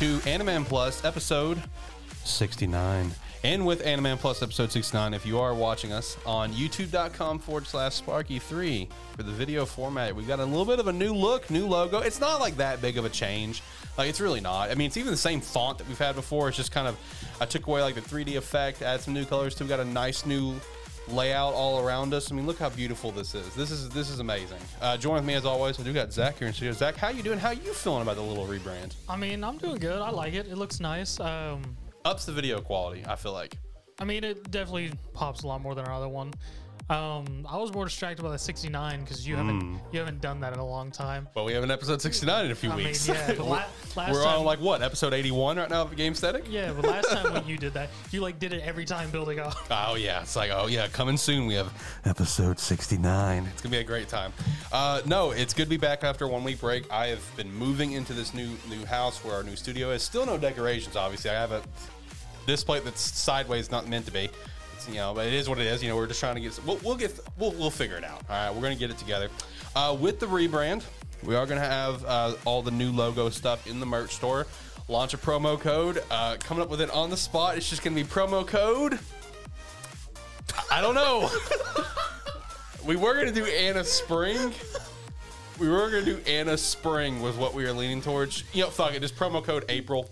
into Animan Plus episode 69. And with Animan Plus episode 69, if you are watching us on youtube.com forward slash Sparky3 for the video format, we've got a little bit of a new look, new logo. It's not like that big of a change. Like, it's really not. I mean, it's even the same font that we've had before. It's just kind of, I took away like the 3D effect, add some new colors too. We got a nice new layout all around us. I mean, look how beautiful this is. This is this is amazing. Uh, join with me as always. I do got Zach here in studio. Zach, how you doing? How you feeling about the little rebrand? I mean, I'm doing good. I like it. It looks nice. Um, Ups the video quality. I feel like. I mean, it definitely pops a lot more than our other one. Um, I was more distracted by the 69 because you haven't Hmm. you haven't done that in a long time. Well, we have an episode 69 in a few I mean, weeks. yeah, the la- last We're time, on like what episode 81 right now of the Game Static. yeah, but last time when you did that, you like did it every time building up. Oh yeah, it's like oh yeah, coming soon. We have episode 69. It's gonna be a great time. Uh, no, it's good to be back after a one week break. I have been moving into this new new house where our new studio is. Still no decorations, obviously. I have a this plate that's sideways, not meant to be. You know, but it is what it is. You know, we're just trying to get. We'll, we'll get. We'll, we'll figure it out. All right, we're gonna get it together. Uh, with the rebrand, we are gonna have uh, all the new logo stuff in the merch store. Launch a promo code. Uh, coming up with it on the spot. It's just gonna be promo code. I don't know. we were gonna do Anna Spring. We were gonna do Anna Spring was what we were leaning towards. You know, fuck it, just promo code April.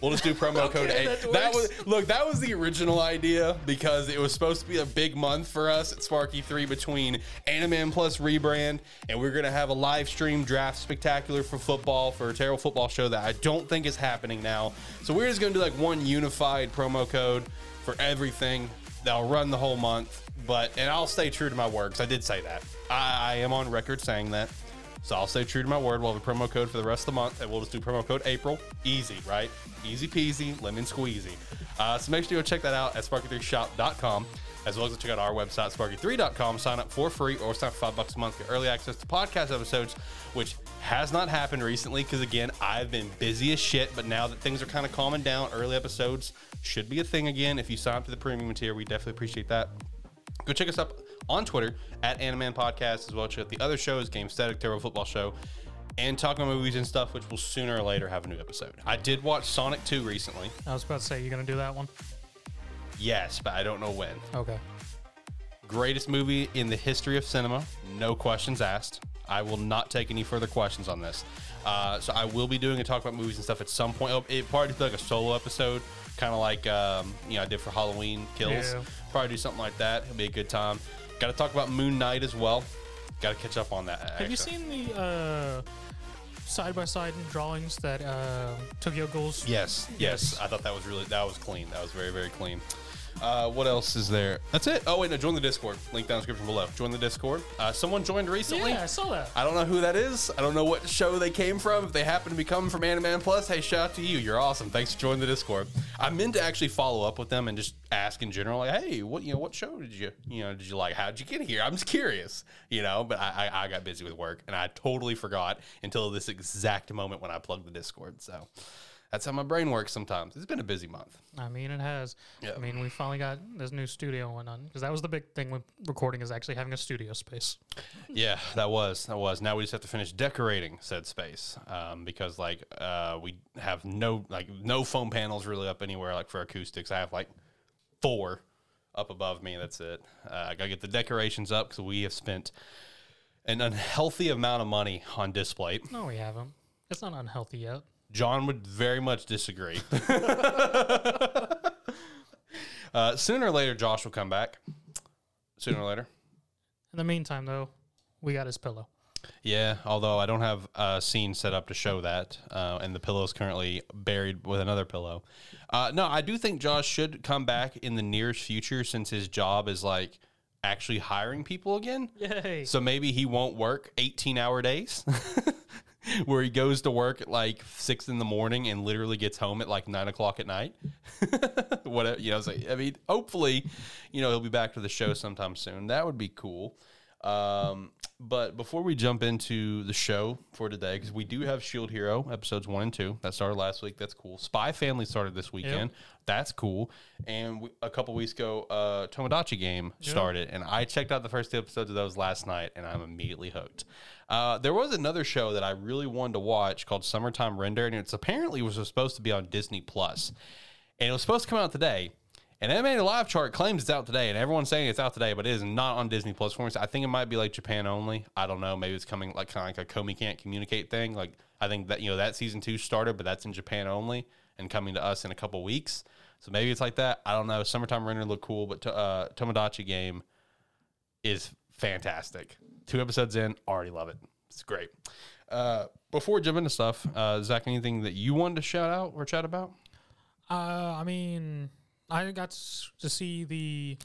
We'll just do promo code A. That That was look. That was the original idea because it was supposed to be a big month for us at Sparky Three between Animan Plus rebrand, and we are gonna have a live stream draft spectacular for football for a terrible football show that I don't think is happening now. So we're just gonna do like one unified promo code for everything that'll run the whole month. But and I'll stay true to my word because I did say that. I, I am on record saying that. So I'll stay true to my word. We'll have a promo code for the rest of the month, and we'll just do promo code April. Easy, right? Easy peasy, lemon squeezy. Uh, so make sure you go check that out at sparky3shop.com, as well as check out our website, sparky3.com. Sign up for free or sign up for five bucks a month. Get early access to podcast episodes, which has not happened recently because, again, I've been busy as shit. But now that things are kind of calming down, early episodes should be a thing again. If you sign up to the premium tier, we definitely appreciate that. Go check us up on Twitter at Animan Podcast as well. As check out the other shows, Game Static, Terrible Football Show, and talking about movies and stuff, which will sooner or later have a new episode. I did watch Sonic 2 recently. I was about to say, you're gonna do that one? Yes, but I don't know when. Okay. Greatest movie in the history of cinema. No questions asked. I will not take any further questions on this. Uh, so I will be doing a talk about movies and stuff at some point. It probably be like a solo episode, kind of like um, you know I did for Halloween Kills. Yeah. Probably do something like that. It'll be a good time. Got to talk about Moon Knight as well. Got to catch up on that. Have you seen the uh, side by side drawings that uh, Tokyo Ghouls? Yes, Yes. I thought that was really that was clean. That was very very clean. Uh, what else is there? That's it. Oh wait, no, join the Discord. Link down in the description below. Join the Discord. Uh, someone joined recently. Yeah, I saw that. I don't know who that is. I don't know what show they came from. If they happen to be coming from Animan Plus, hey, shout out to you. You're awesome. Thanks for joining the Discord. I meant to actually follow up with them and just ask in general, like, hey, what you know, what show did you you know did you like? How'd you get here? I'm just curious, you know. But I I, I got busy with work and I totally forgot until this exact moment when I plugged the Discord. So. That's how my brain works sometimes. It's been a busy month. I mean, it has. Yeah. I mean, we finally got this new studio going on because that was the big thing with recording is actually having a studio space. Yeah, that was that was. Now we just have to finish decorating said space um, because like uh, we have no like no foam panels really up anywhere like for acoustics. I have like four up above me. That's it. Uh, I gotta get the decorations up because we have spent an unhealthy amount of money on display. No, we haven't. It's not unhealthy yet. John would very much disagree. uh, sooner or later, Josh will come back. Sooner or later. In the meantime, though, we got his pillow. Yeah, although I don't have a scene set up to show that, uh, and the pillow is currently buried with another pillow. Uh, no, I do think Josh should come back in the nearest future since his job is like actually hiring people again. Yay! So maybe he won't work 18 hour days where he goes to work at like six in the morning and literally gets home at like nine o'clock at night. Whatever, you know, so, I mean, hopefully, you know, he'll be back to the show sometime soon. That would be cool. Um, but before we jump into the show for today, because we do have Shield Hero episodes one and two that started last week. That's cool. Spy Family started this weekend. That's cool. And we, a couple weeks ago, uh, Tomodachi Game started, and I checked out the first two episodes of those last night, and I'm immediately hooked. Uh, there was another show that I really wanted to watch called Summertime Render, and it's apparently was supposed to be on Disney Plus, and it was supposed to come out today. And Anime Live Chart claims it's out today, and everyone's saying it's out today, but it is not on Disney Plus for me. I think it might be like Japan only. I don't know. Maybe it's coming like kind of like a Komi can't communicate thing. Like I think that you know that season two started, but that's in Japan only and coming to us in a couple weeks. So maybe it's like that. I don't know. Summertime Render look cool, but to, uh, Tomodachi Game is fantastic. Two episodes in, already love it. It's great. Uh, before we jump into stuff, uh, Zach, anything that you wanted to shout out or chat about? Uh, I mean, I got to see the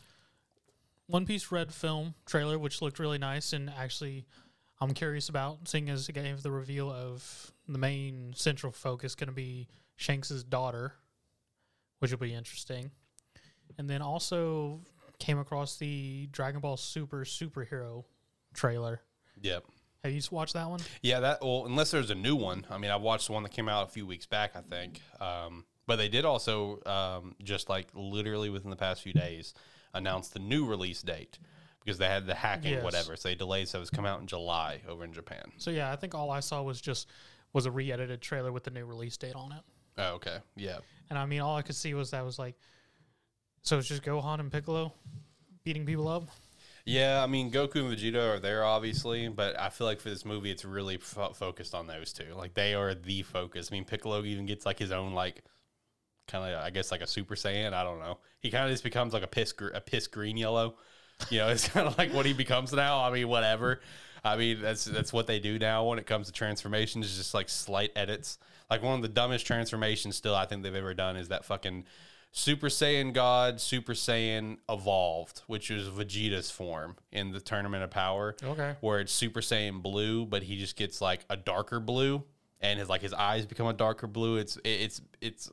One Piece Red film trailer, which looked really nice, and actually, I'm curious about seeing as it gave the reveal of the main central focus going to be Shanks's daughter, which will be interesting. And then also came across the Dragon Ball Super superhero trailer. Yep. Have you watched that one? Yeah, that well, unless there's a new one. I mean, I watched the one that came out a few weeks back, I think. Um, but they did also um, just like literally within the past few days announce the new release date because they had the hacking Yes. whatever. So they delayed, so it's come out in July over in Japan. So yeah, I think all I saw was just was a re-edited trailer with the new release date on it. Oh, okay. Yeah. And I mean, all I could see was that was like, so it's just Gohan and Piccolo beating people up. Yeah, I mean, Goku and Vegeta are there, obviously, but I feel like for this movie, it's really fo- focused on those two. Like, they are the focus. I mean, Piccolo even gets, like, his own, like, kind of, I guess, like a Super Saiyan. I don't know. He kind of just becomes, like, a piss, gr- a piss green yellow. You know, it's kind of like what he becomes now. I mean, whatever. I mean, that's that's what they do now when it comes to transformations, just, like, slight edits. Like, one of the dumbest transformations still I think they've ever done is that fucking Super Saiyan God, Super Saiyan Evolved, which is Vegeta's form in the Tournament of Power. Okay. Where it's Super Saiyan Blue, but he just gets like a darker blue, and his like his eyes become a darker blue. It's it's it's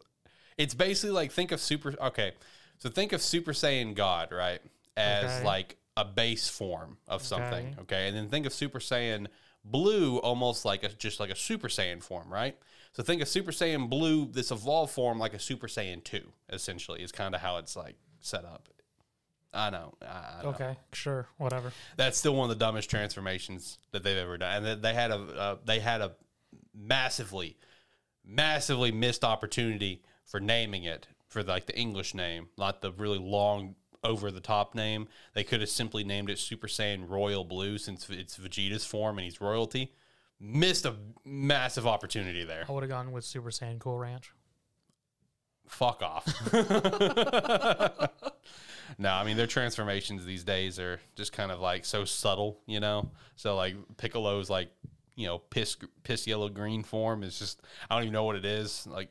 it's basically like think of Super. Okay, so think of Super Saiyan God, right, as Okay. like a base form of something. Okay. Okay, and then think of Super Saiyan Blue almost like a just like a Super Saiyan form, right? So think of Super Saiyan Blue, this evolved form, like a Super Saiyan Two, essentially, is kind of how it's like set up. I know. I, know. Okay, sure, whatever. That's still one of the dumbest transformations that they've ever done, and they- they had a uh, they had a massively, massively missed opportunity for naming it for like the English name, not the really long over the top name. They could have simply named it Super Saiyan Royal Blue since it's Vegeta's form and he's royalty. Missed a massive opportunity there. I would have gone with Super Saiyan Cool Ranch. Fuck off. no, I mean their transformations these days are just kind of like so subtle, you know. So like Piccolo's like you know piss piss yellow green form is just I don't even know what it is like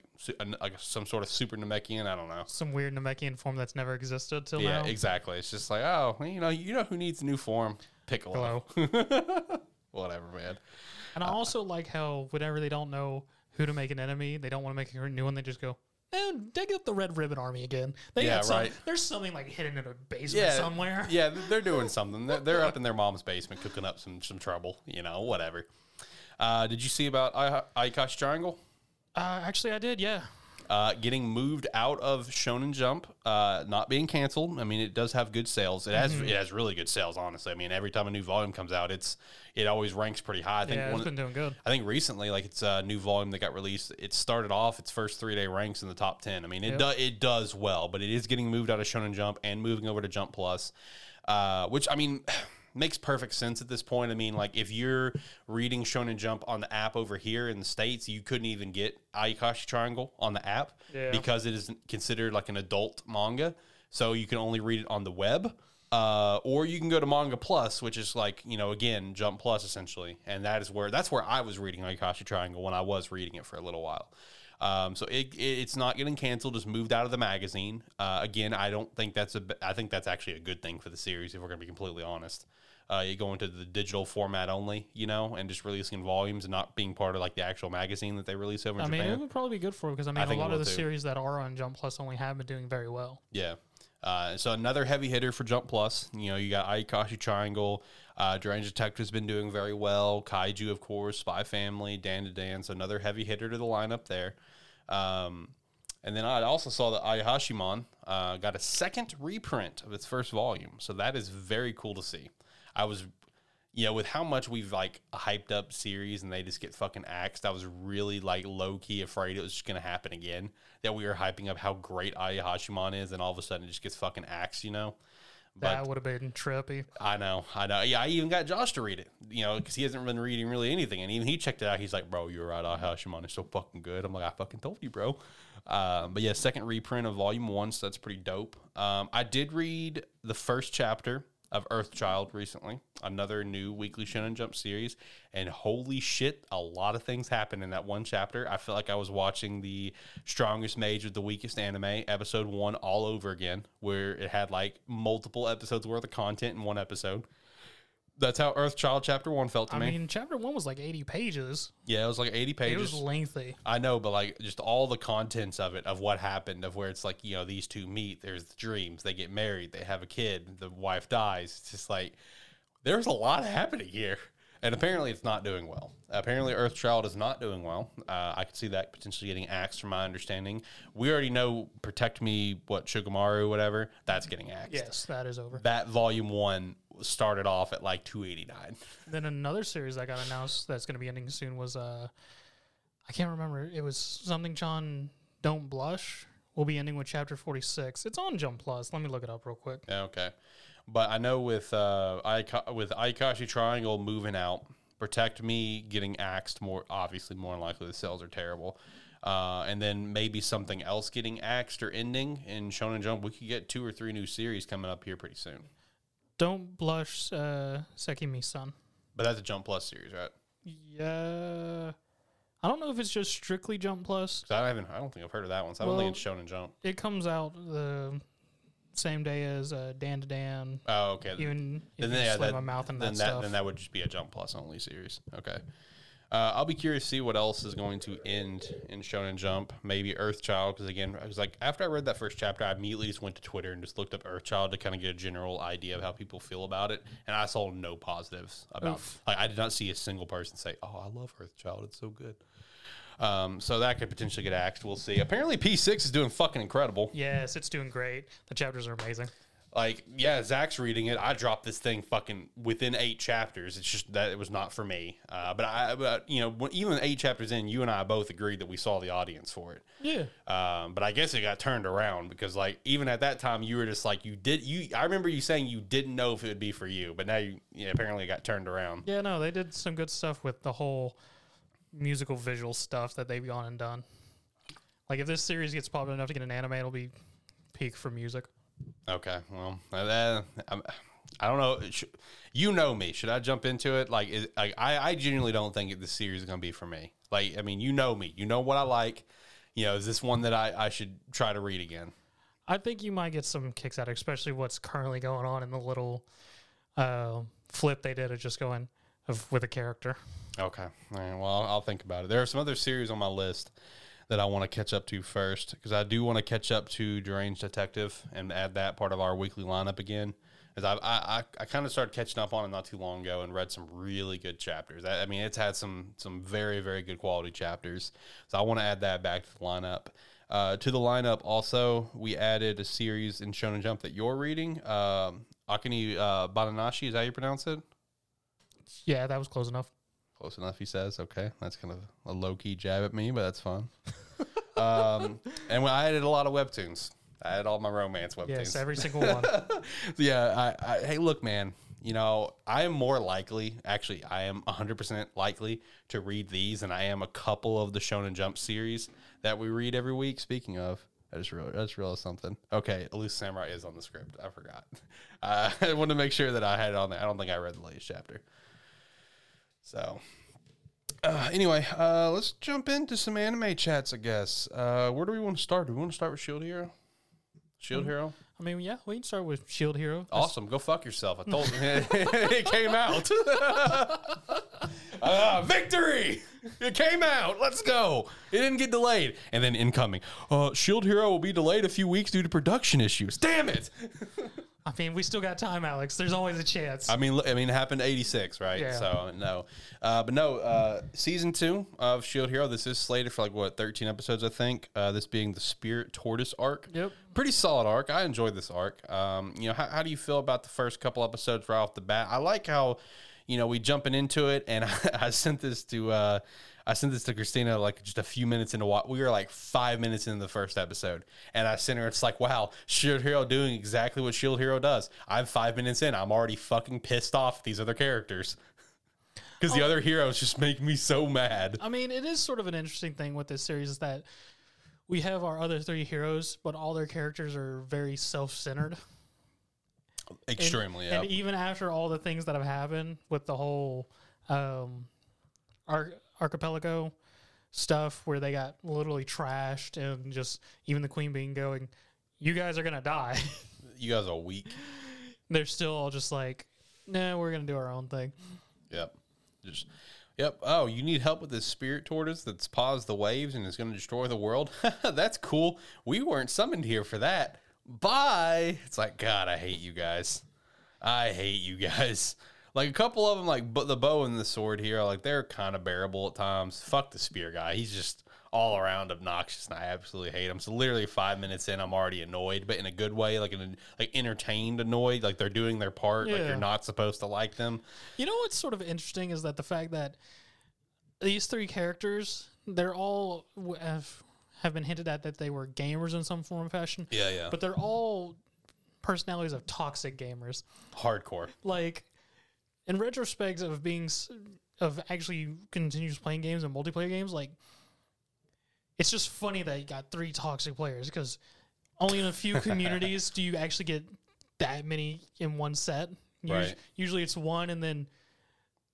like some sort of super Namekian. I don't know. Some weird Namekian form that's never existed till Yeah, now. exactly. It's just like oh, you know, you know who needs a new form? Piccolo. Whatever, man. And I uh, also like how whenever they don't know who to make an enemy, they don't want to make a new one. They just go, "Oh, dig up the Red Ribbon Army again." They Yeah, got some, right. There's something like hidden in a basement Yeah, somewhere. Yeah, they're doing something. They're, they're up in their mom's basement cooking up some some trouble. You know, whatever. Uh, did you see about I- Triangle? Uh, actually, I did. Yeah. uh, getting moved out of Shonen Jump, uh, not being canceled. I mean, it does have good sales. It Mm-hmm. has it has really good sales, honestly. I mean, every time a new volume comes out, it's it always ranks pretty high. I think Yeah, it's been doing good. I think recently, like it's a new volume that got released. It started off its first three day ranks in the top ten. I mean, it does it does well, but it is getting moved out of Shonen Jump and moving over to Jump Plus, uh, which I mean. Makes perfect sense at this point. I mean, like if you're reading Shonen Jump on the app over here in the states, you couldn't even get Ayakashi Triangle on the app Yeah. because it is considered like an adult manga. So you can only read it on the web. Uh, or you can go to Manga Plus, which is like you know again Jump Plus essentially, and that is where that's where I was reading Ayakashi Triangle when I was reading it for a little while. Um, so it, it, it's not getting canceled; just moved out of the magazine. Uh, again, I don't think that's a. I think that's actually a good thing for the series. If we're going to be completely honest, uh, you go into the digital format only, you know, and just releasing volumes and not being part of like the actual magazine that they release over in I mean, Japan. it would probably be good for it because I mean, a lot of the too. series that are on Jump Plus only have been doing very well. Yeah. Uh, so another heavy hitter for Jump Plus. You know, you got Ayakashi Triangle. Uh, Deranged Detective's been doing very well. Kaiju, of course, Spy Family, Dan to Dance, another heavy hitter to the lineup there. Um, and then I also saw that Ayashimon uh, got a second reprint of its first volume. So that is very cool to see. I was, you know, with how much we've like hyped up series and they just get fucking axed, I was really like low key afraid it was just going to happen again. That we were hyping up how great Ayashimon is and all of a sudden it just gets fucking axed, you know? That would have been trippy. I know, I know. Yeah, I even got Josh to read it, you know, because he hasn't been reading really anything, and even he checked it out. He's like, "Bro, you're right. Ayashimon is so fucking good." I'm like, "I fucking told you, bro." Um, but yeah, second reprint of Volume One, so that's pretty dope. Um, I did read the first chapter of Earthchild recently, another new weekly Shonen Jump series, and holy shit, a lot of things happen in that one chapter. I feel like I was watching the Strongest Mage with the Weakest Anime episode one all over again, where it had like multiple episodes worth of content in one episode. That's how Earthchild chapter one felt to me. I me. mean, chapter one was like 80 pages. yeah, it was like 80 It pages. was lengthy. I know, but like just all the contents of it, of what happened, of where it's like, you know, these two meet, there's the dreams, they get married, they have a kid, the wife dies. It's just like, there's a lot happening here. And apparently it's not doing well. Apparently Earthchild is not doing well. Uh, I could see that potentially getting axed from my understanding. We already know Protect Me, what, Shugamaru, whatever, that's getting axed. Yes, that is over. That volume one started off at like 289. Then another series that got announced that's going to be ending soon was uh, I can't remember. It was something John Don't Blush. Will be ending with chapter 46. It's on Jump Plus. Let me look it up real quick. Okay. But I know with uh, Aika- with Ayakashi Triangle moving out, Protect Me getting axed more obviously more than likely the sales are terrible. Uh, and then maybe something else getting axed or ending in Shonen Jump. We could get two or three new series coming up here pretty soon. Don't Blush, uh, Sekime-san. But that's a Jump Plus series, right? Yeah. I don't know if it's just strictly Jump Plus. 'Cause I haven't. I don't think I've heard of that one. So I don't think it's Shonen Jump. It comes out the same day as uh, Dandadan. Oh, okay. Even if Then, you yeah, slam that- my mouth in then that, that stuff. then that would just be a Jump Plus only series. Okay. Uh, I'll be curious to see what else is going to end in Shonen Jump. Maybe Earthchild, because again, I was like, after I read that first chapter, I immediately just went to Twitter and just looked up Earthchild to kind of get a general idea of how people feel about it, and I saw no positives about. Oof. Like, I did not see a single person say, "Oh, I love Earthchild. It's so good." Um, so that could potentially get axed. We'll see. Apparently, P6 is doing fucking incredible. yes, it's doing great. The chapters are amazing. Like, yeah, Zach's reading it. I dropped this thing fucking within eight chapters. It's just that it was not for me. Uh, but I, but you know, when, even eight chapters in, you and I both agreed that we saw the audience for it. Yeah. Um, but I guess it got turned around because, like, even at that time, you were just like, you did. You, I remember you saying you didn't know if it would be for you, but now you, yeah, apparently it got turned around. Yeah, no, they did some good stuff with the whole musical visual stuff that they've gone and done. Like if this series gets popular enough to get an anime, it'll be peak for music. Okay, well, uh, I'm, don't know. You know me. Should I jump into it? Like, is, like I, I genuinely don't think this series is going to be for me. Like, I mean, you know me. You know what I like. You know, is this one that I, I should try to read again? I think you might get some kicks out, of especially what's currently going on in the little uh, flip they did of just going of with a character. Okay. Right, well, I'll, I'll think about it. There are some other series on my list that I want to catch up to first because I do want to catch up to Deranged Detective and add that part of our weekly lineup again. I, I, I, I kind of started catching up on it not too long ago and read some really good chapters. I, I mean, it's had some some very very good quality chapters. So I want to add that back to the lineup. Uh, to the lineup, also we added a series in Shonen Jump that you're reading. Um, Akane uh, Bananashi, is that how you pronounce it? Yeah, that was close enough. Close enough, he says. Okay, that's kind of a low key jab at me, but that's fun. um, and I added a lot of webtoons. I had all my romance webtoons. Yes, every single one. yeah, I, I, hey, look, man. You know, I am more likely, actually, I am 100% likely to read these and I am a couple of the Shonen Jump series that we read every week. Speaking of, I just realized, I just realized something. Okay, Elusive Samurai is on the script. I forgot. Uh, I wanted to make sure that I had it on there. I don't think I read the latest chapter. So, uh, anyway, uh, let's jump into some anime chats, I guess. Uh, where do we want to start? Do we want to start with Shield Hero? Shield Hero? I mean, yeah, we can start with Shield Hero. Awesome. Go fuck yourself. I told you. it came out. uh, victory! It came out. Let's go. It didn't get delayed. And then incoming. Uh, Shield Hero will be delayed a few weeks due to production issues. Damn it. I mean, we still got time, Alex. There's always a chance. I mean, look- I mean, it happened '86, right? Yeah. So no, uh, but no. Uh, season two of Shield Hero. This is slated for like what 13 episodes, I think. Uh, this being the Spirit Tortoise arc. Yep. Pretty solid arc. I enjoyed this arc. Um, you know, how, how do you feel about the first couple episodes right off the bat? I like how, you know, we jumping into it, and I, sent this to. Uh, I sent this to Christina like just a few minutes into what we were like five minutes into the first episode, and I sent her. It's like, wow, Shield Hero doing exactly what Shield Hero does. I'm five minutes in. I'm already fucking pissed off these other characters because the other heroes just make me so mad. I mean, it is sort of an interesting thing with this series is that we have our other three heroes, but all their characters are very self-centered. And- Extremely, yeah. And even after all the things that have happened with the whole um, Ar- archipelago stuff, where they got literally trashed, and just even the queen being going, "You guys are gonna die." you guys are weak. They're still all just like, "Nah, we're gonna do our own thing." Yep. Just Yep. Oh, you need help with this spirit tortoise that's paused the waves and is to destroy the world? that's cool. We weren't summoned here for that. Bye. It's like, God, I hate you guys. I hate you guys. Like a couple of them, like but the bow and the sword here, like they're kind of bearable at times. Fuck the spear guy. He's just all around obnoxious, and I absolutely hate him. So literally five minutes in, I'm already annoyed, but in a good way, like in a, like entertained, annoyed, like they're doing their part. Like Yeah. you're not supposed to like them. You know what's sort of interesting is that the fact that these three characters, they're all have have been hinted at that they were gamers in some form or fashion, Yeah, yeah. but they're all personalities of toxic gamers. hardcore. Like in retrospect of being of actually continues playing games and multiplayer games, like it's just funny that you got three toxic players because only in a few communities do you actually get that many in one set. Us- Right. Usually it's one and then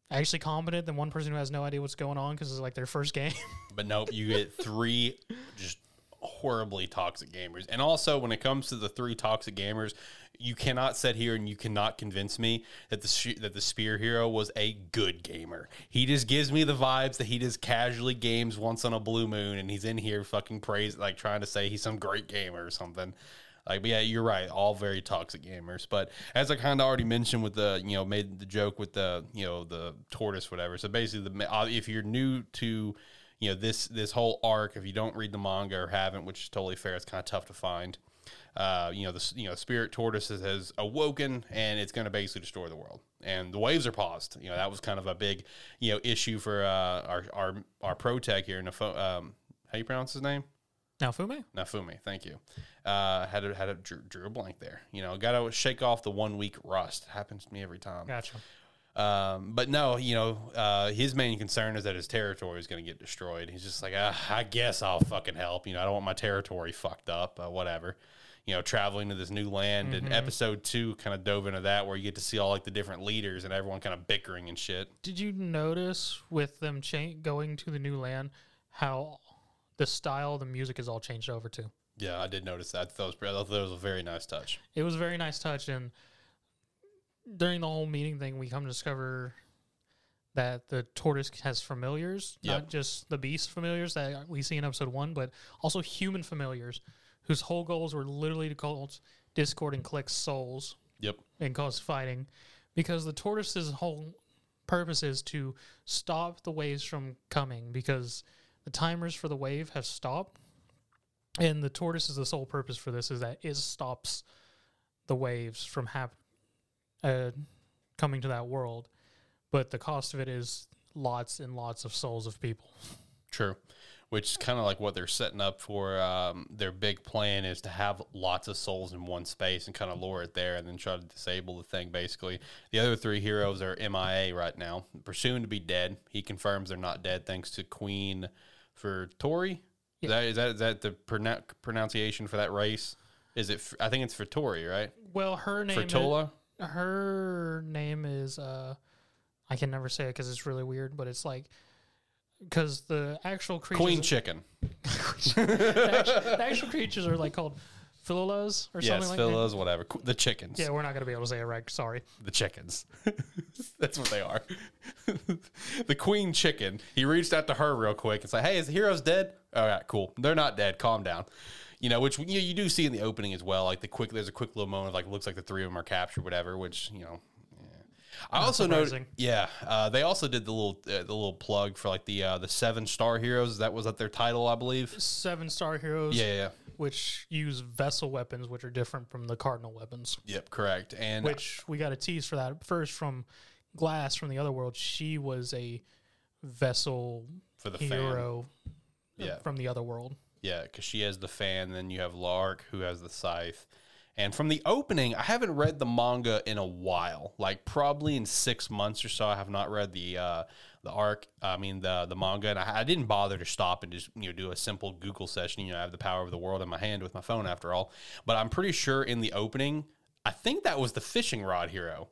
actually competent, then one person who has no idea what's going on because it's like their first game. But nope, you get three just horribly toxic gamers. And also, when it comes to the three toxic gamers, you cannot sit here and you cannot convince me that the that the spear hero was a good gamer. He just gives me the vibes that he just casually games once on a blue moon, and he's in here fucking praise like trying to say he's some great gamer or something. Like, yeah, you're right. All very toxic gamers. But as I kind of already mentioned with the, you know, made the joke with the, you know, the tortoise, whatever. So basically, the uh, if you're new to, you know, this this whole arc, if you don't read the manga or haven't, which is totally fair, it's kind of tough to find. Uh, you know, the you know, spirit tortoise has, awoken and it's going to basically destroy the world. And the waves are paused. You know, that was kind of a big, you know, issue for uh, our our our pro tech here. Nafo, um, how do you pronounce his name? now, Fume, Naofumi, thank you. Uh, had a, had a drew, drew a blank there. You know, got to shake off the one week rust. Happens to me every time. gotcha. Um, but no, you know, uh, his main concern is that his territory is going to get destroyed. He's just like, ah, I guess I'll fucking help. You know, I don't want my territory fucked up. Uh, whatever. You know, traveling to this new land. And episode two kind of dove into that, where you get to see all like the different leaders and everyone kind of bickering and shit. Did you notice with them cha- going to the new land how the style the music is all changed over to? Yeah, I did notice that. I thought that was, that was a very nice touch. It was a very nice touch, and during the whole meeting thing, we come to discover that the tortoise has familiars, Yep. not just the beast familiars that we see in episode one, but also human familiars, whose whole goals were literally to cause discord and collect souls Yep. and cause fighting, because the tortoise's whole purpose is to stop the waves from coming, because the timers for the wave have stopped, and the tortoise is the sole purpose for this is that it stops the waves from hap- uh, coming to that world, but the cost of it is lots and lots of souls of people. True. Which is kind of like what they're setting up for. Um, their big plan is to have lots of souls in one space and kind of lure it there and then try to disable the thing, basically. The other three heroes are MIA right now, presumed to be dead. He confirms they're not dead thanks to Queen for Tori. Is, that, is, that, is that the pronunciation for that race? Is it? F- I think it's for Tori, right? Well, her name For Tola? Is, her name is uh, I can never say it because it's really weird, but it's like because the actual creatures Queen Chicken. the, actual, the actual creatures are like called philolas or Yes, something like that. Philos, whatever. The chickens. Yeah, we're not gonna be able to say it right. Sorry. the chickens. That's what they are. the queen chicken. He reached out to her real quick and said, "Hey, is the heroes dead?" All right, cool. They're not dead. Calm down. You know, which you, you do see in the opening as well. Like the quick, there's a quick little moment of like looks like the three of them are captured, whatever. Which you know, yeah. I also noticed. Yeah, uh, they also did the little uh, the little plug for like the uh, the seven star heroes. That was at their title, I believe. Seven star heroes, Yeah, yeah, which use vessel weapons, which are different from the cardinal weapons. Yep, correct. And Which we got a tease for that first from Glass from the other world. She was a vessel for the fan, hero Yeah. from the other world. Yeah, because she has the fan, then you have Lark who has the scythe. And from the opening, I haven't read the manga in a while, like probably in six months or so. I have not read the uh, the arc. I mean the the manga, and I, I didn't bother to stop and just you know do a simple Google session. You know, I have the power of the world in my hand with my phone after all. But I'm pretty sure in the opening, I think that was the fishing rod hero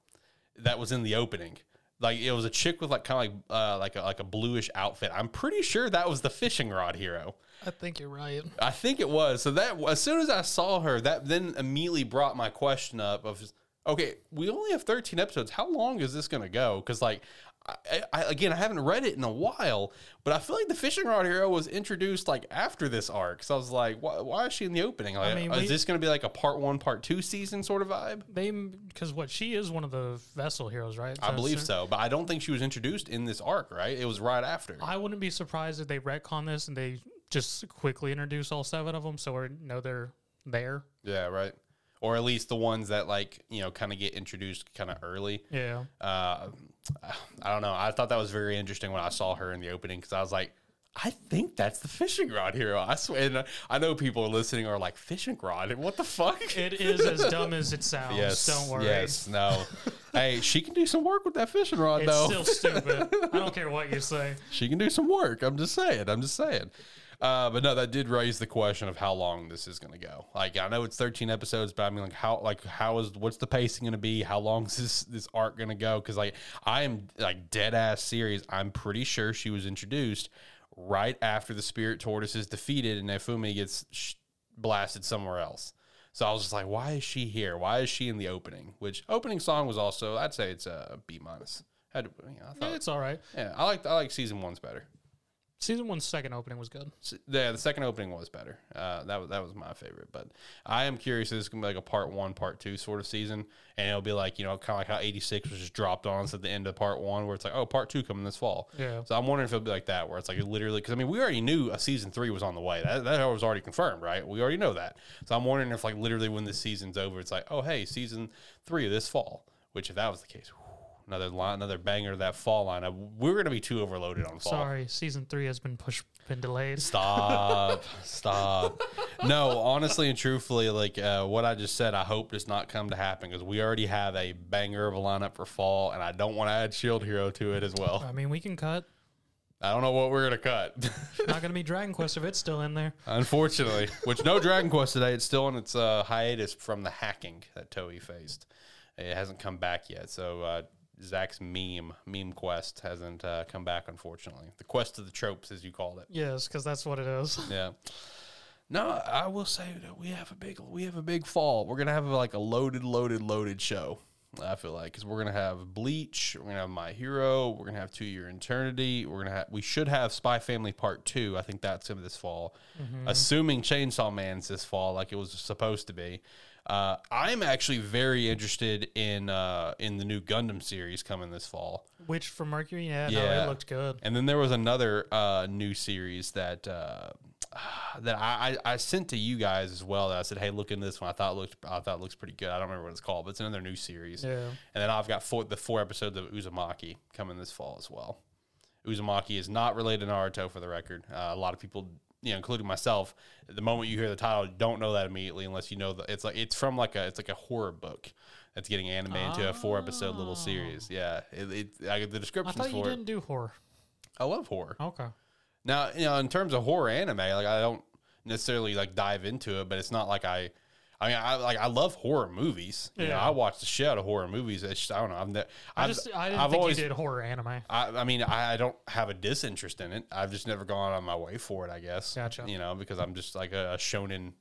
that was in the opening. Like it was a chick with like kind of like uh, like a, like a bluish outfit. I'm pretty sure that was the fishing rod hero. I think you're right. I think it was. So that as soon as I saw her, that then immediately brought my question up of, just, okay, we only have 13 episodes. How long is this going to go? Because like, I, I, again, I haven't read it in a while, but I feel like the fishing rod hero was introduced like after this arc. So I was like, why, why is she in the opening? Like, mean, is we- this going to be like a part one, part two season sort of vibe? They because what she is one of the vessel heroes, right? I believe so, but I don't think she was introduced in this arc, right? It was right after. I wouldn't be surprised if they retcon this and they just quickly introduce all seven of them, so we know they're there. yeah, right. Or at least the ones that like you know kind of get introduced kind of early. Yeah. uh, I don't know. I thought that was very interesting when I saw her in the opening because I was like, I think that's the fishing rod hero. I swear. And I know people are listening are like fishing rod. What the fuck? It is as dumb as it sounds. yes. Don't worry. Yes. No. hey, she can do some work with that fishing rod It's though. still stupid. I don't care what you say. she can do some work. I'm just saying. I'm just saying. Uh, but no, that did raise the question of how long this is going to go. Like, I know it's 13 episodes, but I mean, like, how, like, how is, what's the pacing going to be? How long is this this arc going to go? Because like, I am like dead ass serious. I'm pretty sure she was introduced right after the Spirit Tortoise is defeated and Naofumi gets sh- blasted somewhere else. So I was just like, why is she here? Why is she in the opening? Which opening song was also, I'd say it's a B minus. Had you know, I thought, It's all right. yeah, I like I like season one's better. Season one's second opening was good. Yeah, the second opening was better. Uh, that was that was my favorite. But I am curious. If this is gonna be like a part one, part two sort of season, and it'll be like you know, kind of like how eighty six was just dropped on us at the end of part one, where it's like, oh, part two coming this fall. Yeah. So I'm wondering if it'll be like that, where it's like literally, because I mean, we already knew a season three was on the way. That that was already confirmed, right? We already know that. So I'm wondering if like literally when this season's over, it's like, oh, hey, season three of this fall. Which if that was the case. whew, Another line, another banger that fall lineup. We're gonna be too overloaded on fall. Sorry, season three has been pushed, been delayed. Stop. Stop. No, honestly and truthfully, like uh, what I just said, I hope does not come to happen because we already have a banger of a lineup for fall, and I don't want to add Shield Hero to it as well. I mean, we can cut. I don't know what we're gonna cut. Not gonna be Dragon Quest if it's still in there. Unfortunately, which no Dragon Quest today. It's still on its uh, hiatus from the hacking that Toei faced. It hasn't come back yet. So uh, Zach's meme meme quest hasn't uh, come back. Unfortunately, the quest of the tropes, as you called it. Yes, because that's what it is. Yeah. No, I will say that we have a big we have a big fall. We're gonna have like a loaded, loaded, loaded show. I feel like because we're gonna have Bleach, we're gonna have My Hero, we're gonna have To Your Eternity, we're gonna have we should have Spy Family Part Two. I think that's gonna be this fall, assuming Chainsaw Man's this fall, like it was supposed to be. Uh, I'm actually very interested in uh, in the new Gundam series coming this fall. Witch from Mercury, yeah, no, Yeah. it looked good. And then there was another uh, new series that uh, that I, I I sent to you guys as well. That I said, hey, look into this one. I thought it looked I thought it looks pretty good. I don't remember what it's called, but it's another new series. Yeah. And then I've got four, the four episodes of Uzumaki coming this fall as well. Uzumaki is not related to Naruto, for the record. Uh, a lot of people, you know, including myself, the moment you hear the title, don't know that immediately unless you know that it's like it's from like a it's like a horror book that's getting animated into a four episode little series. Oh. Yeah, it, it I, the description. I thought you for it. didn't do horror. I love horror. Okay. Now, you know, in terms of horror anime, like I don't necessarily like dive into it, but it's not like I. I mean, I like I love horror movies. You know, Yeah. I watch the shit out of horror movies. It's just, I don't know. I'm ne- I I've, just I didn't I've think always you did horror anime. I, I mean, I, I don't have a disinterest in it. I've just never gone on my way for it, I guess. Gotcha. You know, because I'm just like a, a shonen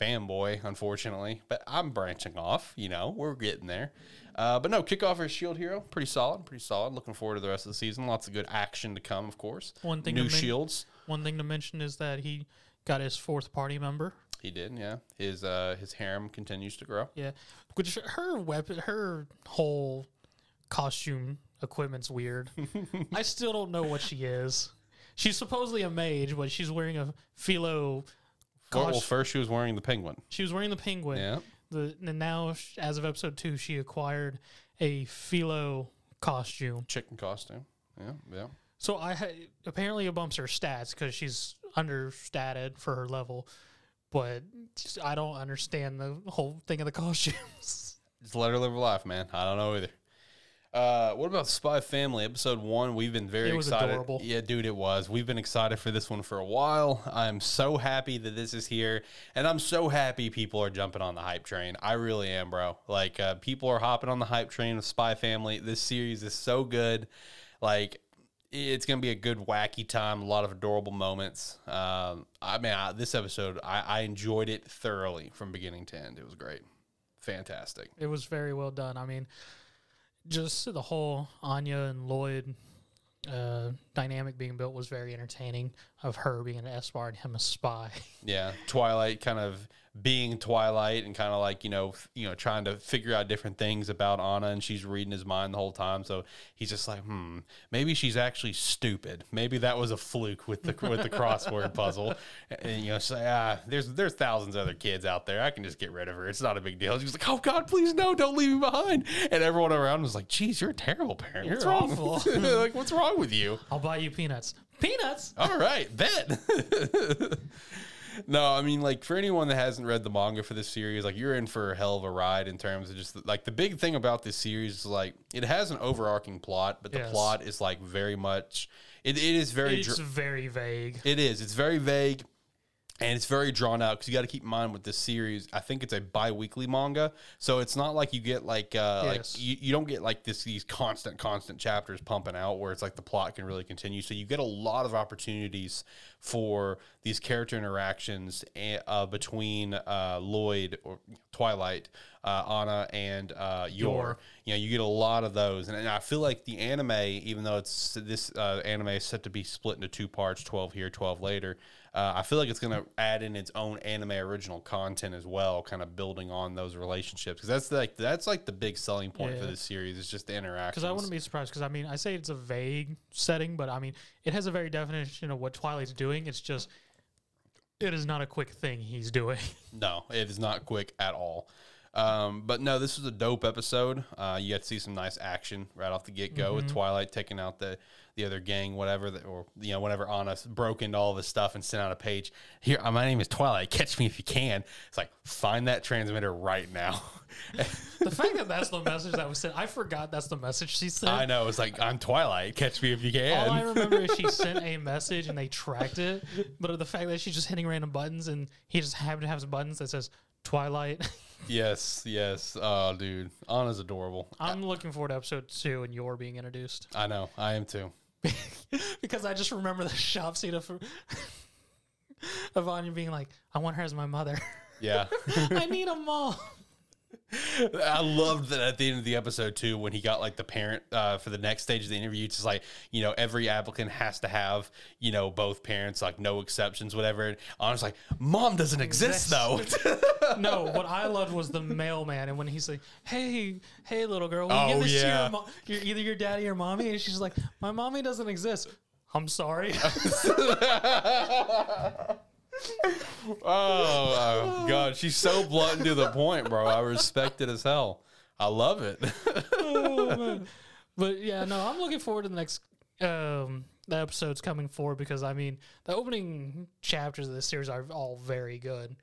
fanboy, unfortunately. But I'm branching off, you know, we're getting there. Uh, but no, kickoff for Shield Hero, pretty solid, pretty solid. Looking forward to the rest of the season. Lots of good action to come, of course. One thing New men- shields. One thing to mention is that he got his fourth party member. He did, yeah. His uh his harem continues to grow. Yeah, which her weapon, her whole costume equipment's weird. I still don't know what she is. She's supposedly a mage, but she's wearing a philo. Well, well, first she was wearing the penguin. She was wearing the penguin. Yeah. The and now, as of episode two, she acquired a philo costume. Chicken costume. Yeah, yeah. So I ha- apparently it bumps her stats because she's understated for her level, but just- I don't understand the whole thing of the costumes. Just let her live her life, man. I don't know either. Uh, what about Spy Family episode one? We've been very It was excited. adorable. Yeah, dude, it was. We've been excited for this one for a while. I'm so happy that this is here, and I'm so happy people are jumping on the hype train. I really am, bro. Like, uh, people are hopping on the hype train of Spy Family. This series is so good. Like, it's gonna be a good wacky time. A lot of adorable moments. Um, I mean, I, this episode, I, I enjoyed it thoroughly from beginning to end. It was great, fantastic. it was very well done. I mean, just the whole Anya and Lloyd uh, dynamic being built was very entertaining. Of her being an Esper and him a spy. Yeah, Twilight kind of being Twilight and kind of like you know f- you know trying to figure out different things about Anya, and she's reading his mind the whole time. So he's just like, hmm, maybe she's actually stupid. Maybe that was a fluke with the with the crossword puzzle. And you know, say, ah, there's there's thousands of other kids out there. I can just get rid of her. It's not a big deal. She's like, oh God, please no, don't leave me behind. And everyone around was like, geez, you're a terrible parent. You're wrong? awful. like, what's wrong with you? I'll buy you peanuts. Peanuts. All right, bet. no, I mean, like for anyone that hasn't read the manga for this series, like you're in for a hell of a ride in terms of just like the big thing about this series is like it has an overarching plot, but the Yes. plot is like very much. It, it is very. It's dr- very vague. it is. It's very vague. And it's very drawn out because you got to keep in mind with this series. I think it's a bi-weekly manga, so it's not like you get like uh, Yes. like you, you don't get like this these constant constant chapters pumping out where it's like the plot can really continue. So you get a lot of opportunities for these character interactions eh, uh, between uh, Lloyd or Twilight, uh, Anya, and uh. Yor. You know, you get a lot of those, and, and I feel like the anime, even though it's this uh, anime is set to be split into two parts, twelve here, twelve later. Uh, I feel like it's going to add in its own anime original content as well, kind of building on those relationships because that's like that's like the big selling point for this series is just the interaction. Because I wouldn't be surprised. Because I mean, I say it's a vague setting, but I mean, it has a very definition of what Twilight's doing. It's just, it is not a quick thing he's doing. No, it is not quick at all. Um, but no, this was a dope episode. Uh, you got to see some nice action right off the get go with Twilight taking out the the other gang, whatever, that, or you know, whenever Anya broke into all this stuff and sent out a page. Here, uh, my name is Twilight. Catch me if you can. It's like find that transmitter right now. the fact that that's the message that was sent, I forgot that's the message she sent. I know. It's like I'm Twilight. Catch me if you All I can. remember is she sent a message and they tracked it. But the fact that she's just hitting random buttons and he just happened to have some buttons that says Twilight. yes, yes. Oh, dude, Anya's adorable. I'm looking forward to episode two and Yor being introduced. I know. I am too. because I just remember the shop scene of, of Anya being like, I want her as my mother. Yeah. I need a mom. I loved that at the end of the episode too, when he got like the parent uh, for the next stage of the interview. It's just like you know every applicant has to have you know both parents, like no exceptions, whatever. And I was like, "Mom doesn't exist though." No, what I loved was the mailman, and when he's like, "Hey, hey, little girl, will you Oh, give this to yeah. your, mo- your either your daddy or mommy?" And she's like, "My mommy doesn't exist." I'm sorry. oh, oh, god, she's so blunt and to the point, bro. I respect it as hell. I love it. but yeah, no, I'm looking forward to the next um the episodes coming forward because I mean the opening chapters of this series are all very good.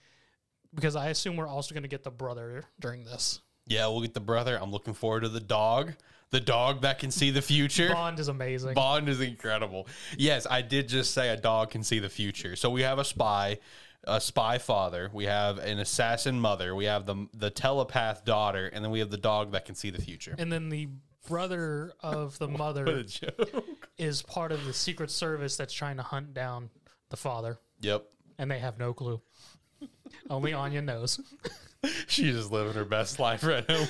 Because I assume we're also going to get the brother during this. yeah, we'll get the brother. I'm looking forward to the dog. The dog that can see the future. Bond is amazing. Bond is incredible. Yes, I did just say a dog can see the future. So we have a spy, a spy father. We have an assassin mother. We have the the telepath daughter, and then we have the dog that can see the future. and then the brother of the mother is part of the secret service that's trying to hunt down the father, Yep. and they have no clue. Only Anya knows. She's just living her best life right now.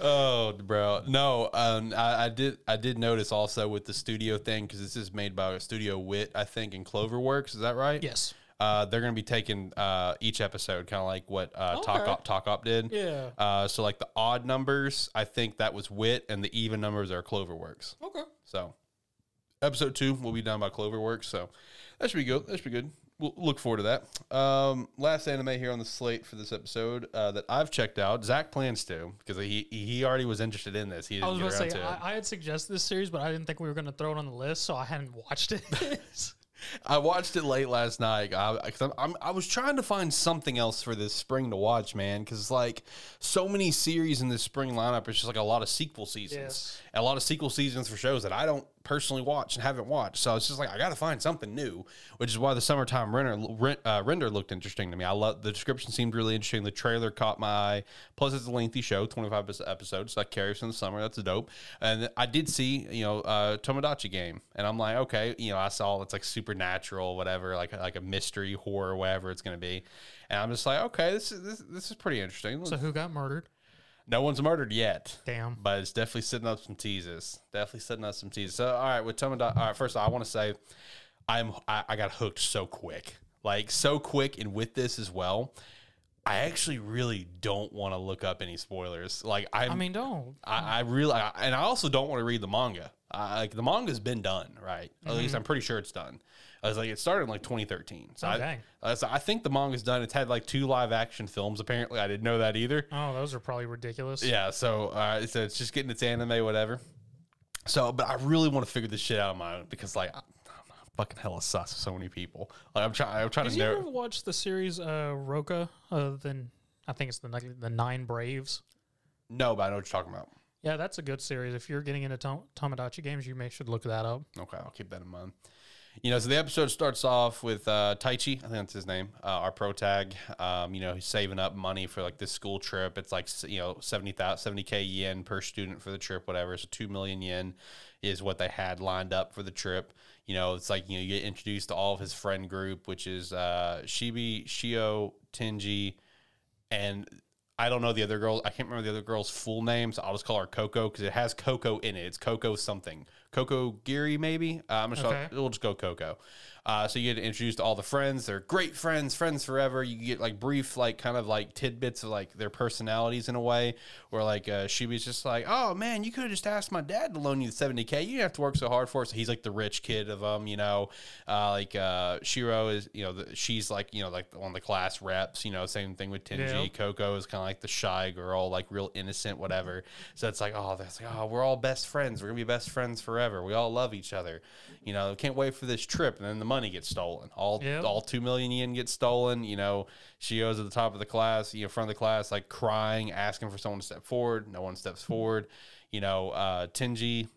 Oh, bro. No, um, I, I did. I did notice also with the studio thing because this is made by Studio Wit, I think, in Cloverworks. Is that right? Yes. Uh, they're going to be taking uh, each episode, kind of like what uh, Talk Okay. Op Talk Op did. Yeah. Uh, so like the odd numbers, I think that was Wit, and the even numbers are Cloverworks. Okay. So episode two will be done by Cloverworks. So that should be good. That should be good. We'll look forward to that. Um, last anime here on the slate for this episode uh, that I've checked out. Zach plans to because he he already was interested in this. He I was going to say. I, I had suggested this series, but I didn't think we were going to throw it on the list, so I hadn't watched it. I watched it late last night. I, I'm, I'm, I was trying to find something else for this spring to watch, man. Because it's like so many series in this spring lineup, it's just like a lot of sequel seasons, a lot of sequel seasons for shows that I don't personally watch and haven't watched. So it's just like I got to find something new, which is why the summertime render ren- uh, render looked interesting to me. I love the description seemed really interesting. The trailer caught my eye. Plus, it's a lengthy show, 25 episodes, episodes, so that carries from the summer. That's dope. And I did see, you know, uh, Tomodachi game, and I'm like, okay, you know, I saw it's like supernatural, whatever, like like a mystery horror, whatever it's gonna be. And I'm just like, okay, this is this, this is pretty interesting. so who got murdered? No one's murdered yet. Damn. But it's definitely setting up some teases. Definitely setting up some teases. So, all right, with Tomodachi, all right, first of all, I want to say I'm I, I got hooked so quick, like so quick, and with this as well, I actually really don't want to look up any spoilers. Like I'm, I mean, don't. I, I really, I, and I also don't want to read the manga. I, like the manga's been done, right? At Mm-hmm. least I'm pretty sure it's done. I was like, it started in like 2013. So Okay. I, uh, so I think the manga's done. It's had like two live action films. Apparently, I didn't know that either. Oh, those are probably ridiculous. Yeah, so uh, so it's just getting its anime, whatever. So, but I really want to figure this shit out on my own because, like, I'm, I'm fucking hella sus with so many people. Like, I'm trying, I'm trying to Did to you know. ever watch the series uh, Rokka? Uh, then I think it's the Ni- the Nine Braves. No, but I know what you're talking about. Yeah, that's a good series. If you're getting into Tom- Tomodachi games, you may should look that up. Okay, I'll keep that in mind. You know, so the episode starts off with uh, Taichi, I think that's his name, uh, our pro tag. Um, you know, he's saving up money for like this school trip. It's like, you know, 70,000, 70K yen per student for the trip, whatever. So 2 million yen is what they had lined up for the trip. You know, it's like, you know, you get introduced to all of his friend group, which is uh, Shibi, Shio, Tenji, and I don't know the other girl. I can't remember the other girl's full name, so I'll just call her Coco because it has Coco in it. It's Coco something. Coco Geary, maybe. Uh, I'm just Okay. we'll just go Coco. Uh, so you get introduced to all the friends. They're great friends, friends forever. You get like brief, like kind of like tidbits of like their personalities in a way, where like uh, Shibi's just like, oh man, you could have just asked my dad to loan you the 70k. You didn't have to work so hard for it. So he's like the rich kid of them, you know. Uh, like uh, Shiro is, you know, the, she's like you know like one of the class reps. You know, same thing with Tenji. Yeah. Coco is kind of like the shy girl, like real innocent, whatever. So it's like, oh, that's like, oh, we're all best friends. We're gonna be best friends forever. We all love each other. You know, can't wait for this trip. And then the money gets stolen. All Yep. all two million yen gets stolen. You know, she goes at the top of the class, you know, front of the class, like crying, asking for someone to step forward. No one steps forward. You know, uh, Tenji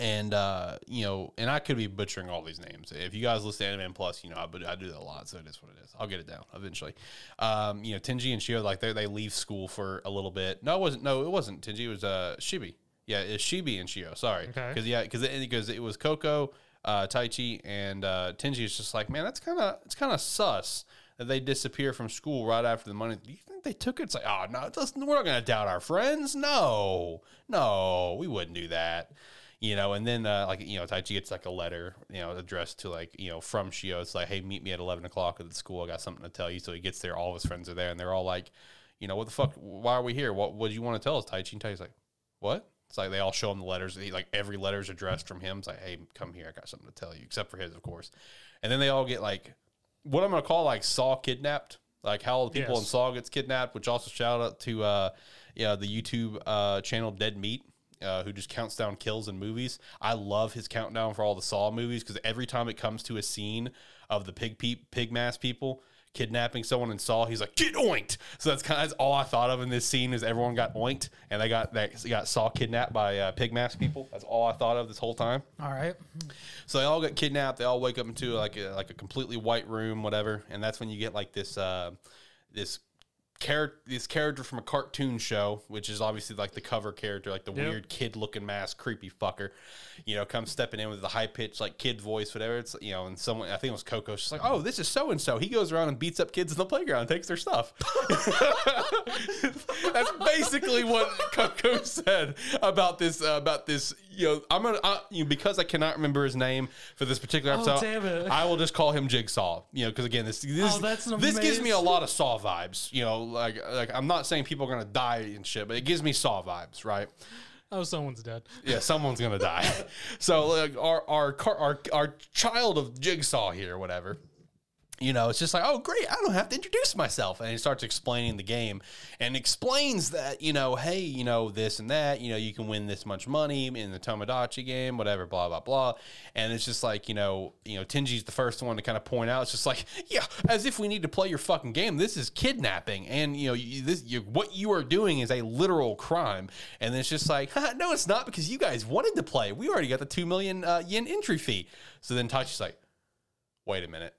and uh, you know, and I could be butchering all these names. If you guys listen to Anime Plus, you know, I, but I do that a lot, so it is what it is. I'll get it down eventually. Um, you know, Tenji and Shio, like they they leave school for a little bit. No, it wasn't. No, it wasn't Tenji. It was uh Shibi. Yeah, it's Shibi and Shio. Sorry, Okay. because yeah, because it, because it was Coco, uh, Taichi, and uh, Tenji is just like, man, that's kind of it's kind of sus that they disappear from school right after the money. Do you think they took it? It's like, oh no, we're not gonna doubt our friends. No, no, we wouldn't do that you know, and then uh, like you know, Taichi gets like a letter, you know, addressed to like you know from Shio. It's like, hey, meet me at eleven o'clock at the school. I got something to tell you. So he gets there. All his friends are there, and they're all like, you know, what the fuck? Why are we here? What What do you want to tell us, Taichi? And Taichi's like, what? It's like they all show him the letters. He, like every letter's addressed from him. It's like, hey, come here. I got something to tell you, except for his, of course. And then they all get like what I'm gonna call like Saw kidnapped. Like how all the people in Saw gets kidnapped, which also shout out to uh, yeah the YouTube uh, channel Dead Meat. Uh, who just counts down kills in movies? I love his countdown for all the Saw movies because every time it comes to a scene of the pig peep, pig mask people kidnapping someone in Saw, he's like get oinked. So that's kind of that's all I thought of in this scene is everyone got oinked and they got they got Saw kidnapped by uh, pig mask people. That's all I thought of this whole time. All right. So they all get kidnapped. They all wake up into like a, like a completely white room, whatever. And that's when you get like this uh, this character this character from a cartoon show, which is obviously like the cover character, like the Yep. weird kid looking mask, creepy fucker, you know, comes stepping in with the high pitched like kid voice, whatever. It's you know, and someone I think it was Coco. She's like, "Oh, this is so and so." He goes around and beats up kids in the playground, and takes their stuff. That's basically what Coco said about this uh, about this. You know, I'm gonna I, you know, because I cannot remember his name for this particular Oh, episode. damn it. I will just call him Jigsaw. You know, because again, this this Oh, this gives me a lot of Saw vibes. You know, like like I'm not saying people are gonna die and shit, but it gives me Saw vibes, right? Oh, someone's dead. Yeah, someone's gonna die. so like our our car, our our child of Jigsaw here, whatever. You know, it's just like, oh, great, I don't have to introduce myself. And he starts explaining the game and explains that, you know, hey, you know, this and that, you know, you can win this much money in the Tomodachi game, whatever, blah, blah, blah. And it's just like, you know, you know, Tenji's the first one to kind of point out, it's just like, yeah, as if we need to play your fucking game. This is kidnapping. And, you know, you, this, you, what you are doing is a literal crime. And it's just like, no, it's not because you guys wanted to play. We already got the 2 million uh, yen entry fee. So then Tachi's like, wait a minute.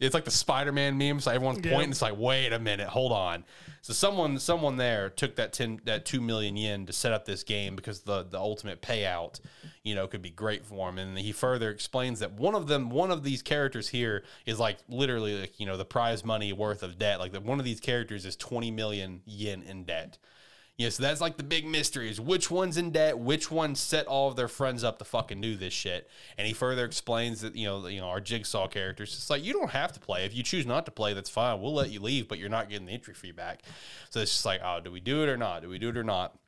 It's like the Spider-Man meme. So everyone's Yeah. pointing. It's like, wait a minute, hold on. So someone, someone there took that ten, that two million yen to set up this game because the the ultimate payout, you know, could be great for him. And he further explains that one of them, one of these characters here is like literally like you know the prize money worth of debt. Like the, one of these characters is twenty million yen in debt. Yeah, so that's like the big mystery is which one's in debt, which one set all of their friends up to fucking do this shit. And he further explains that you know, you know, our jigsaw characters. It's like you don't have to play. If you choose not to play, that's fine. We'll let you leave, but you're not getting the entry fee back. So it's just like, oh, do we do it or not? Do we do it or not?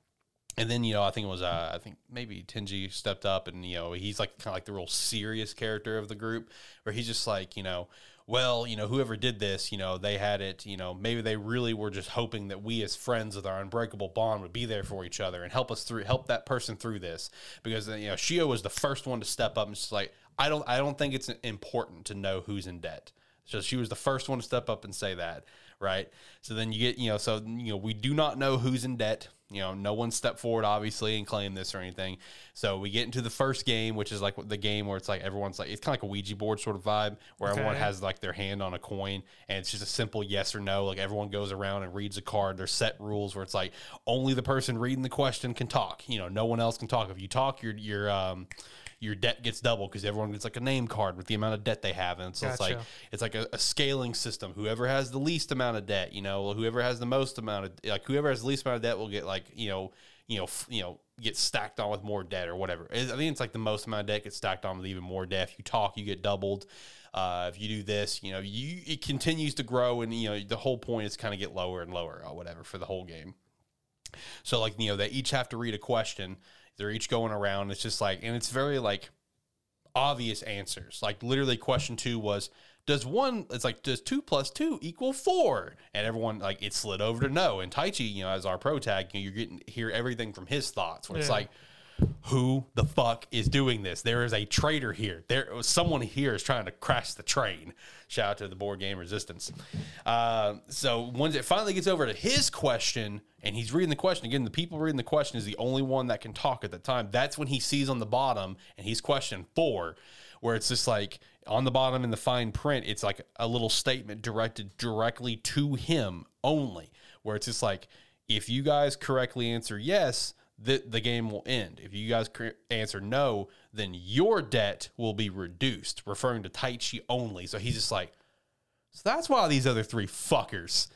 And then you know, I think it was uh, I think maybe Tenji stepped up, and you know, he's like kind of like the real serious character of the group, where he's just like, you know, well, you know, whoever did this, you know, they had it, you know, maybe they really were just hoping that we as friends with our unbreakable bond would be there for each other and help us through, help that person through this, because you know, Shio was the first one to step up and just like, I don't, I don't think it's important to know who's in debt. So she was the first one to step up and say that, right? So then you get, you know, so you know, we do not know who's in debt. You know, no one stepped forward obviously and claimed this or anything. So we get into the first game, which is like the game where it's like everyone's like it's kind of like a Ouija board sort of vibe, where everyone has like their hand on a coin and it's just a simple yes or no. Like everyone goes around and reads a card. There's set rules where it's like only the person reading the question can talk. You know, no one else can talk. If you talk, your your um your debt gets double because everyone gets like a name card with the amount of debt they have, and so it's like it's like a, a scaling system. Whoever has the least amount of debt, you know, whoever has the most amount of like whoever has the least amount of debt will get like you know you know f- you know get stacked on with more debt or whatever. I think it's like the most amount of debt gets stacked on with even more debt. If you talk, you get doubled. Uh, if you do this, you know, you it continues to grow, and you know the whole point is kind of get lower and lower or whatever for the whole game. So like you know they each have to read a question. They're each going around. It's just like and it's very like obvious answers. Like literally, question two was, "Does one?" It's like, "Does two plus two equal four? And everyone like it slid over to no. And Taichi, you know, as our pro tag, you know, you're getting hear everything from his thoughts. Where it's like, who the fuck is doing this? There is a traitor here. There, someone here is trying to crash the train. Shout out to the board game Resistance. Uh, so once it finally gets over to his question, and he's reading the question again, the people reading the question is the only one that can talk at the time. That's when he sees on the bottom, and he's question four, where it's just like on the bottom in the fine print, it's like a little statement directed directly to him only, where it's just like, if you guys correctly answer yes, the, the game will end. If you guys answer no, then your debt will be reduced, referring to Taichi only. So he's just like, so that's why these other three fuckers,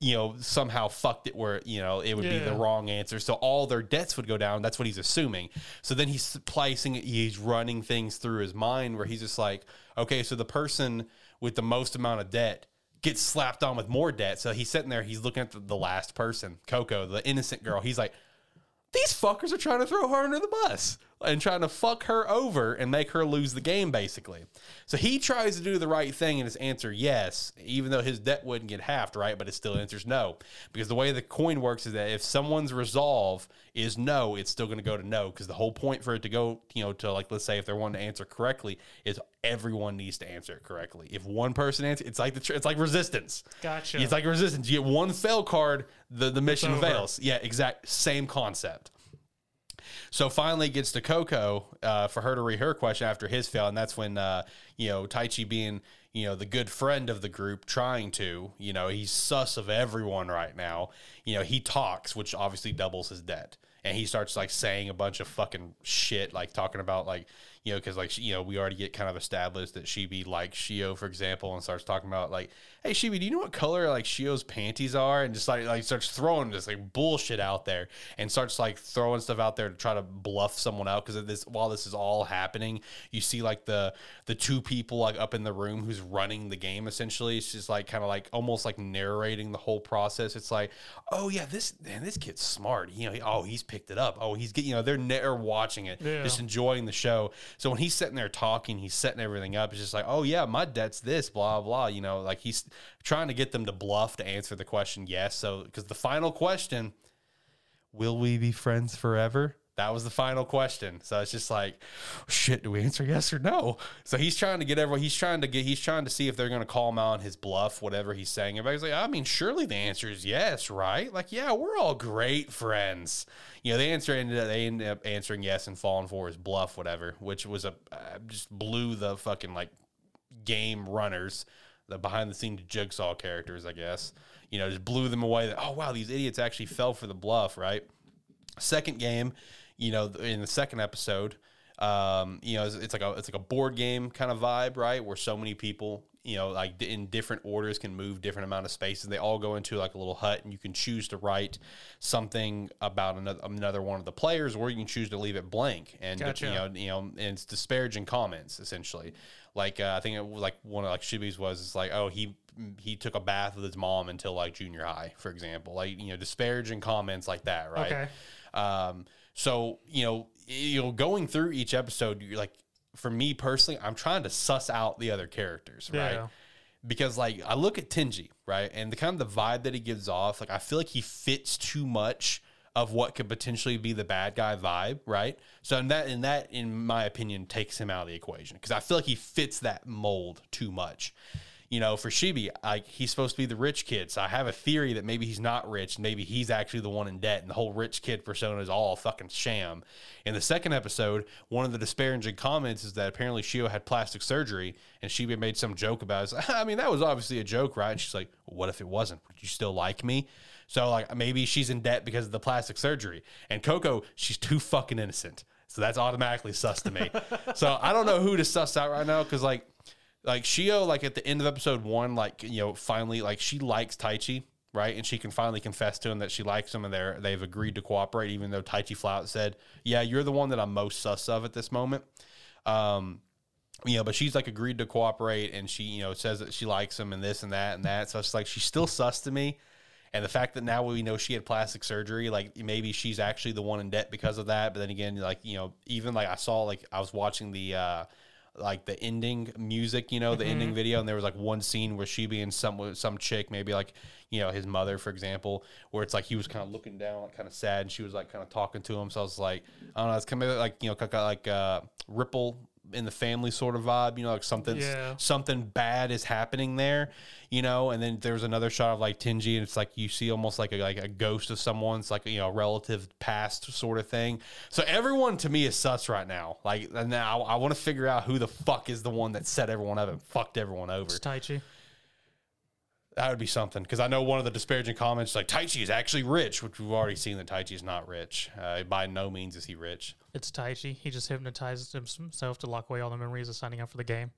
you know, somehow fucked it where, you know, it would be the wrong answer. So all their debts would go down. That's what he's assuming. So then he's placing it, he's running things through his mind where he's just like, okay, so the person with the most amount of debt gets slapped on with more debt. So he's sitting there, he's looking at the, the last person, Coco, the innocent girl. He's like, these fuckers are trying to throw her under the bus and trying to fuck her over and make her lose the game, basically. So he tries to do the right thing and his answer yes, even though his debt wouldn't get halved, right? But it still answers no. Because the way the coin works is that if someone's resolve is no, it's still going to go to no. Because the whole point for it to go, you know, to like, let's say if they're wanting to answer correctly, is everyone needs to answer it correctly. If one person answers, it's like the tr- it's like resistance. Gotcha. It's like resistance. You get one fail card, the, the mission fails. Yeah, exact same concept. So finally gets to Coco uh, for her to read her question after his fail, and that's when uh, you know Taichi being you know the good friend of the group, trying to you know he's sus of everyone right now. You know he talks, which obviously doubles his debt, and he starts like saying a bunch of fucking shit, like talking about like you know because like you know we already get kind of established that Shibi likes Shio, for example, and starts talking about like, hey Shibi, do you know what color like Shio's panties are? And just like like starts throwing just like bullshit out there, and starts like throwing stuff out there to try to bluff someone out because this while this is all happening, you see like the the two people like up in the room who's running the game essentially. It's just like kind of like almost like narrating the whole process. It's like, oh yeah, this man, this kid's smart. You know, he- oh he's picked it up. Oh he's getting you know they're they're watching it, Yeah. just enjoying the show. So when he's sitting there talking, he's setting everything up. It's just like, oh yeah, my debt's this, blah blah. You know, like he's trying to get them to bluff to answer the question yes. So because the final question will we be friends forever? That was the final question. So it's just like, shit, do we answer yes or no? So he's trying to get everyone, he's trying to get, he's trying to see if they're going to call him out on his bluff, whatever he's saying. Everybody's like, I mean, surely the answer is yes, right? Like, yeah, we're all great friends. You know, the answer ended up, they ended up answering yes and falling for his bluff, whatever, which was a, uh, just blew the fucking like game runners, the behind the scenes jigsaw characters, I guess, you know, just blew them away that, oh, wow, these idiots actually fell for the bluff, right? Second game, you know, in the second episode, um, you know, it's, it's like a it's like a board game kind of vibe, right? Where so many people, you know, like in different orders can move different amount of spaces. They all go into like a little hut, and you can choose to write something about another another one of the players, or you can choose to leave it blank. And Gotcha. you know, you know, and it's disparaging comments essentially. Like uh, I think it was like one of like Shibi's was it's like oh he he took a bath with his mom until like junior high, for example. Like you know, disparaging comments like that, right? Okay. Um, so you know, you know, going through each episode, you're like, for me personally, I'm trying to suss out the other characters, right? Yeah. Because like I look at Tenji, right, and the kind of the vibe that he gives off, like I feel like he fits too much of what could potentially be the bad guy vibe, right? So in that, and that, in my opinion, takes him out of the equation because I feel like he fits that mold too much you know, for Shibi, like he's supposed to be the rich kid. So I have a theory that maybe he's not rich, maybe he's actually the one in debt, and the whole rich kid persona is all fucking sham. In the second episode, one of the disparaging comments is that apparently Shio had plastic surgery, and Shibi made some joke about it. I mean, that was obviously a joke, right? And she's like, "What if it wasn't? Would you still like me?" So like maybe she's in debt because of the plastic surgery, and Coco, she's too fucking innocent. So that's automatically sus to me. so I don't know who to suss out right now because like like Shio, like at the end of episode one, like you know, finally, like she likes Taichi, right? And she can finally confess to him that she likes him, and they're they've agreed to cooperate, even though Taichi Flout said, "Yeah, you're the one that I'm most sus of at this moment." Um, you know, but she's like agreed to cooperate, and she you know says that she likes him and this and that and that. So it's like she's still sus to me. And the fact that now we know she had plastic surgery, like maybe she's actually the one in debt because of that. But then again, like you know, even like I saw, like I was watching the uh like the ending music, you know, the ending video, and there was like one scene where she being some some chick, maybe like you know his mother, for example, where it's like he was kind of looking down, like kind of sad, and she was like kind of talking to him. So I was like, I don't know, it's kind of like you know, like uh, ripple in the family sort of vibe, you know, like something Yeah. something bad is happening there, you know. And then there's another shot of like Tingy, and it's like you see almost like a like a ghost of someone's like you know relative past sort of thing. So everyone to me is sus right now. Like now I, want to figure out who the fuck is the one that set everyone up and fucked everyone over. It's Taichi. That would be something because I know one of the disparaging comments is like Taichi is actually rich, which we've already seen that Taichi is not rich. Uh, by no means is he rich. It's Taichi. He just hypnotizes himself to lock away all the memories of signing up for the game.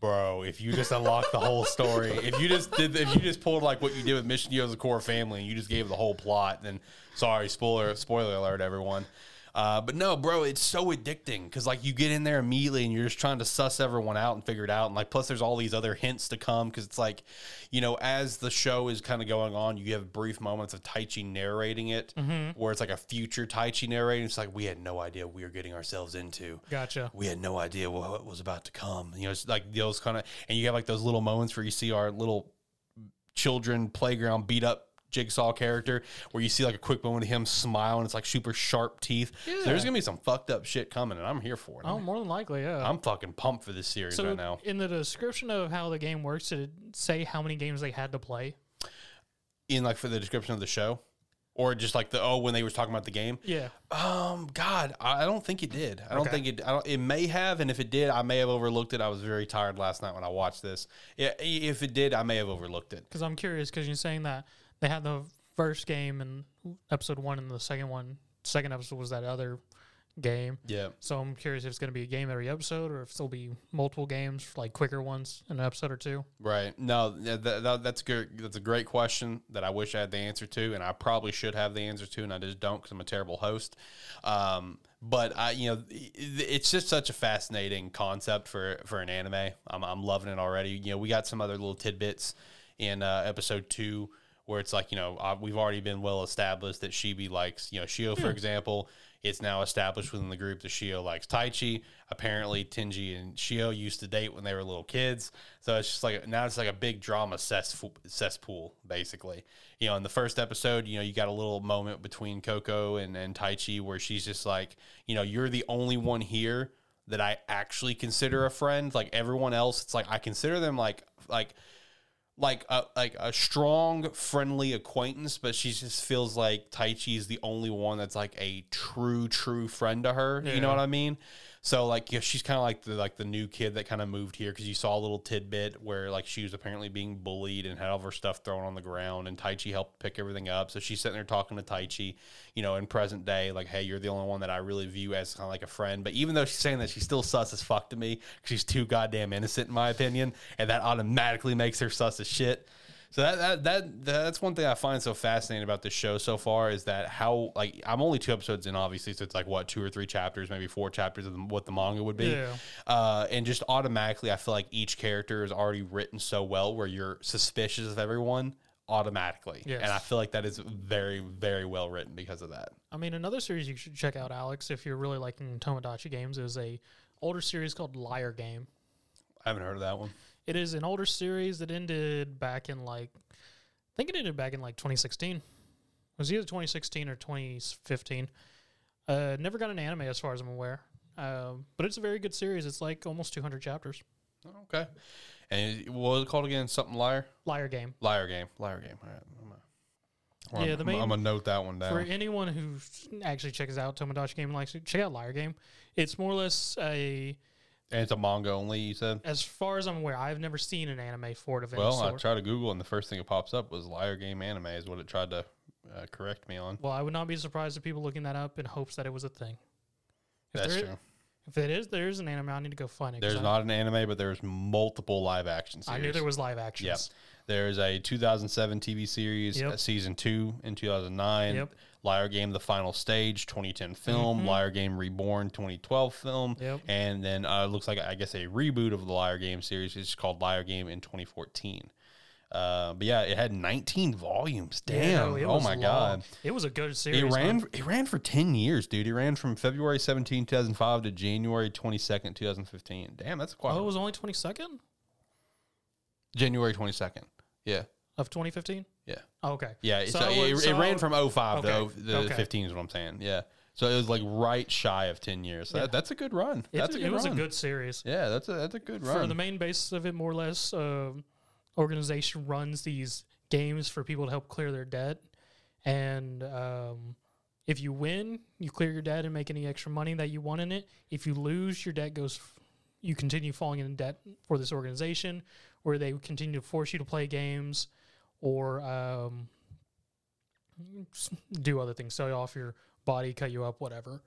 Bro, if you just unlocked the whole story, if you just did, if you just pulled like what you did with Mission Yozakura Family, and you just gave the whole plot, then sorry, spoiler, spoiler alert, everyone. Uh, but no, bro, it's so addicting because like you get in there immediately and you're just trying to suss everyone out and figure it out, and like plus there's all these other hints to come because it's like, you know, as the show is kind of going on, you have brief moments of Taichi narrating it, where it's like a future Taichi narrating. It's like we had no idea what we were getting ourselves into Gotcha. we had no idea what was about to come. You know, it's like those kind of, and you have like those little moments where you see our little children playground beat up jigsaw character where you see like a quick moment of him smile and it's like super sharp teeth. So there's gonna be some fucked up shit coming, and I'm here for it. Oh, more than likely, yeah. I'm fucking pumped for this series so right now. in the description of how the game works, did it say how many games they had to play? In like for the description of the show, or just like the oh when they was talking about the game. Yeah. Um, God, I I don't think it did. I don't Okay. think it. I don't, it may have, and if it did, I may have overlooked it. I was very tired last night when I watched this. Yeah, if it did, I may have overlooked it. Because I'm curious because you're saying that they had the first game in episode one and the second one, second episode was that other game. Yeah. So I'm curious if it's going to be a game every episode or if there'll be multiple games, like quicker ones in an episode or two. Right. No, th- th- th- that's good. That's a great question that I wish I had the answer to, and I probably should have the answer to, and I just don't because I'm a terrible host. Um, but I, you know, it's just such a fascinating concept for for an anime. I'm I'm loving it already. You know, we got some other little tidbits in uh, episode two where it's like you know uh, we've already been well established that Shibi likes you know Shio for example. It's now established within the group that Shio likes Taichi. Apparently, Tenji and Shio used to date when they were little kids. So it's just like now it's like a big drama cesspool, cesspool basically. You know, in the first episode, you know, you got a little moment between Coco and, and Taichi where she's just like, you know, you're the only one here that I actually consider a friend. Like everyone else, it's like I consider them like like like a like a strong friendly acquaintance, but she just feels like Taichi is the only one that's like a true true friend to her. You know what I mean? So like she's kind of like the like the new kid that kind of moved here because you saw a little tidbit where like she was apparently being bullied and had all of her stuff thrown on the ground, and Taichi helped pick everything up. So she's sitting there talking to Taichi, you know, in present day, like, hey, you're the only one that I really view as kind of like a friend. But even though she's saying that, she's still sus as fuck to me 'cause she's too goddamn innocent in my opinion, and that automatically makes her sus as shit. So that, that that that's one thing I find so fascinating about this show so far is that how like I'm only two episodes in, obviously, so it's like what two or three chapters, maybe four chapters of the, what the manga would be, Yeah. uh, and just automatically I feel like each character is already written so well where you're suspicious of everyone automatically, Yes. and I feel like that is very very well written because of that. I mean, another series you should check out, Alex, if you're really liking Tomodachi games, is a older series called Liar Game. I haven't heard of that one. It is an older series that ended back in like, I think it ended back in like 2016. It was either 2016 or 2015. Uh, never got an anime as far as I'm aware. Um, but it's a very good series. It's like almost 200 chapters. Okay, and what was it called again? Something liar, Liar Game. liar game, liar game. All right, I'm gonna, Yeah, the I'm- main- I'm gonna note that one down. For anyone who actually checks out Tomodachi Game and likes it, check out Liar Game. It's more or less a, and it's a manga only. You said. as far as I'm aware, I've never seen an anime for it of any Well, I sort. tried to Google, and the first thing that pops up was "liar game anime" is what it tried to uh, correct me on. well, I would not be surprised if people looking that up in hopes that it was a thing. If That's there- true. If it is, there is an anime. I need to go find it. 'cause There's I, not an anime, but there's multiple live action I series. knew there was live actions. Yep. There's a 2007 TV series, Yep. uh, season two in 2009. Yep. Liar Game: The Final Stage, 2010 film. Mhm. Liar Game Reborn, 2012 film. Yep. And then uh, looks like I guess a reboot of the Liar Game series. It's called Liar Game in 2014. Uh, but yeah, it had 19 volumes. Yeah, Damn! no, oh my long. god! It was a good series. It ran. man. It ran for 10 years, dude. It ran from February 17, 2005 to January 22nd, 2015. Damn, that's quite. Oh, it was only 22nd January 22nd. Yeah. of 2015. Yeah. Oh, okay. Yeah, So so, it it, was- it ran from 05 to Okay, 0, the okay. 15 is what I'm saying. Yeah. So it was like right shy of 10 years. So Yeah. that, that's a good run. That's a a- good it was run. a good series. Yeah, that's a that's a good run For the main basis of it, more or less, uh, organization runs these games for people to help clear their debt, and um, if you win, you clear your debt and make any extra money that you want in it. If you lose, your debt goes. You continue falling in debt for this organization, where they continue to force you to play games, or um, do other things, sell you off your body, cut you up, whatever.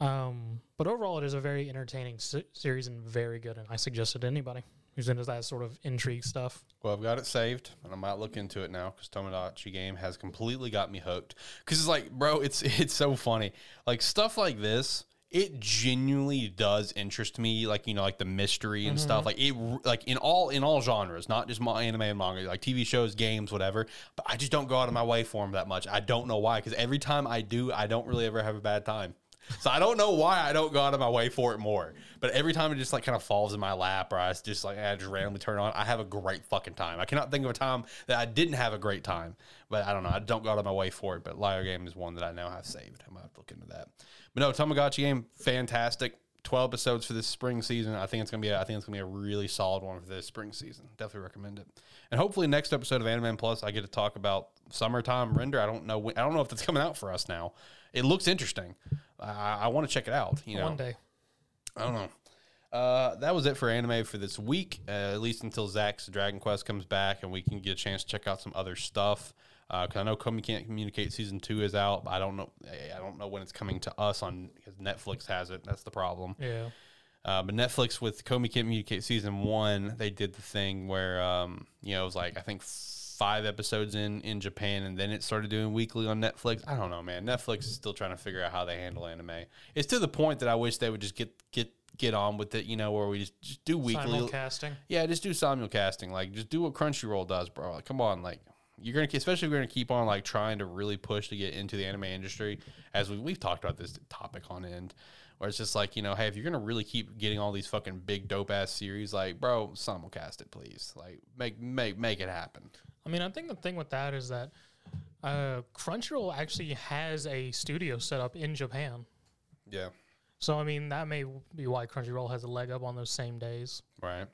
Um, but overall, it is a very entertaining se- series and very good, and I suggest it to anybody who's into that sort of intrigue stuff. well, I've got it saved, and I might look into it now because Tomodachi Game has completely got me hooked. Because it's like, bro, it's it's so funny. Like stuff like this, it genuinely does interest me. Like you know, like the mystery and mm-hmm. stuff. Like it, like in all in all genres, not just my anime and manga, like TV shows, games, whatever. But I just don't go out of my way for them that much. I don't know why. Because every time I do, I don't really ever have a bad time. So I don't know why I don't go out of my way for it more. But every time it just like kind of falls in my lap or I just like I just randomly turn on, I have a great fucking time. I cannot think of a time that I didn't have a great time. But I don't know. I don't go out of my way for it. But Liar Game is one that I now have saved. I might have to look into that. But no, Tomodachi game, fantastic. 12 episodes for this spring season. I think it's gonna be. A, I think it's gonna be a really solid one for this spring season. Definitely recommend it. And hopefully, next episode of Anime Plus, I get to talk about summertime render. I don't know. When, I don't know if that's coming out for us now. It looks interesting. I, I want to check it out. You know, One day. I don't know. Uh, that was it for anime for this week, uh, at least until Zach's Dragon Quest comes back and we can get a chance to check out some other stuff. Because I know Komi Can't Communicate season two is out, but I don't know. I don't know when it's coming to us on because Netflix has it. That's the problem. Yeah. Uh, but Netflix with Komi Can't Communicate season one, they did the thing where um, you know it was like I think five episodes in in Japan, and then it started doing weekly on Netflix. I don't know, man. Netflix is still trying to figure out how they handle anime. It's to the point that I wish they would just get get get on with it, you know, where we just, just do weekly. Simulcasting. Yeah, just do simulcasting. Like, just do what Crunchyroll does, bro. Like, come on, like you're gonna, especially if you're gonna keep on like trying to really push to get into the anime industry, as we, we've talked about this topic on end, where it's just like, you know, hey, if you're gonna really keep getting all these fucking big dope ass series, like, bro, simulcast it, please. Like, make make make it happen. I mean, I think the thing with that is that uh, Crunchyroll actually has a studio set up in Japan. Yeah. So, I mean, that may be why Crunchyroll has a leg up on those same days. Right.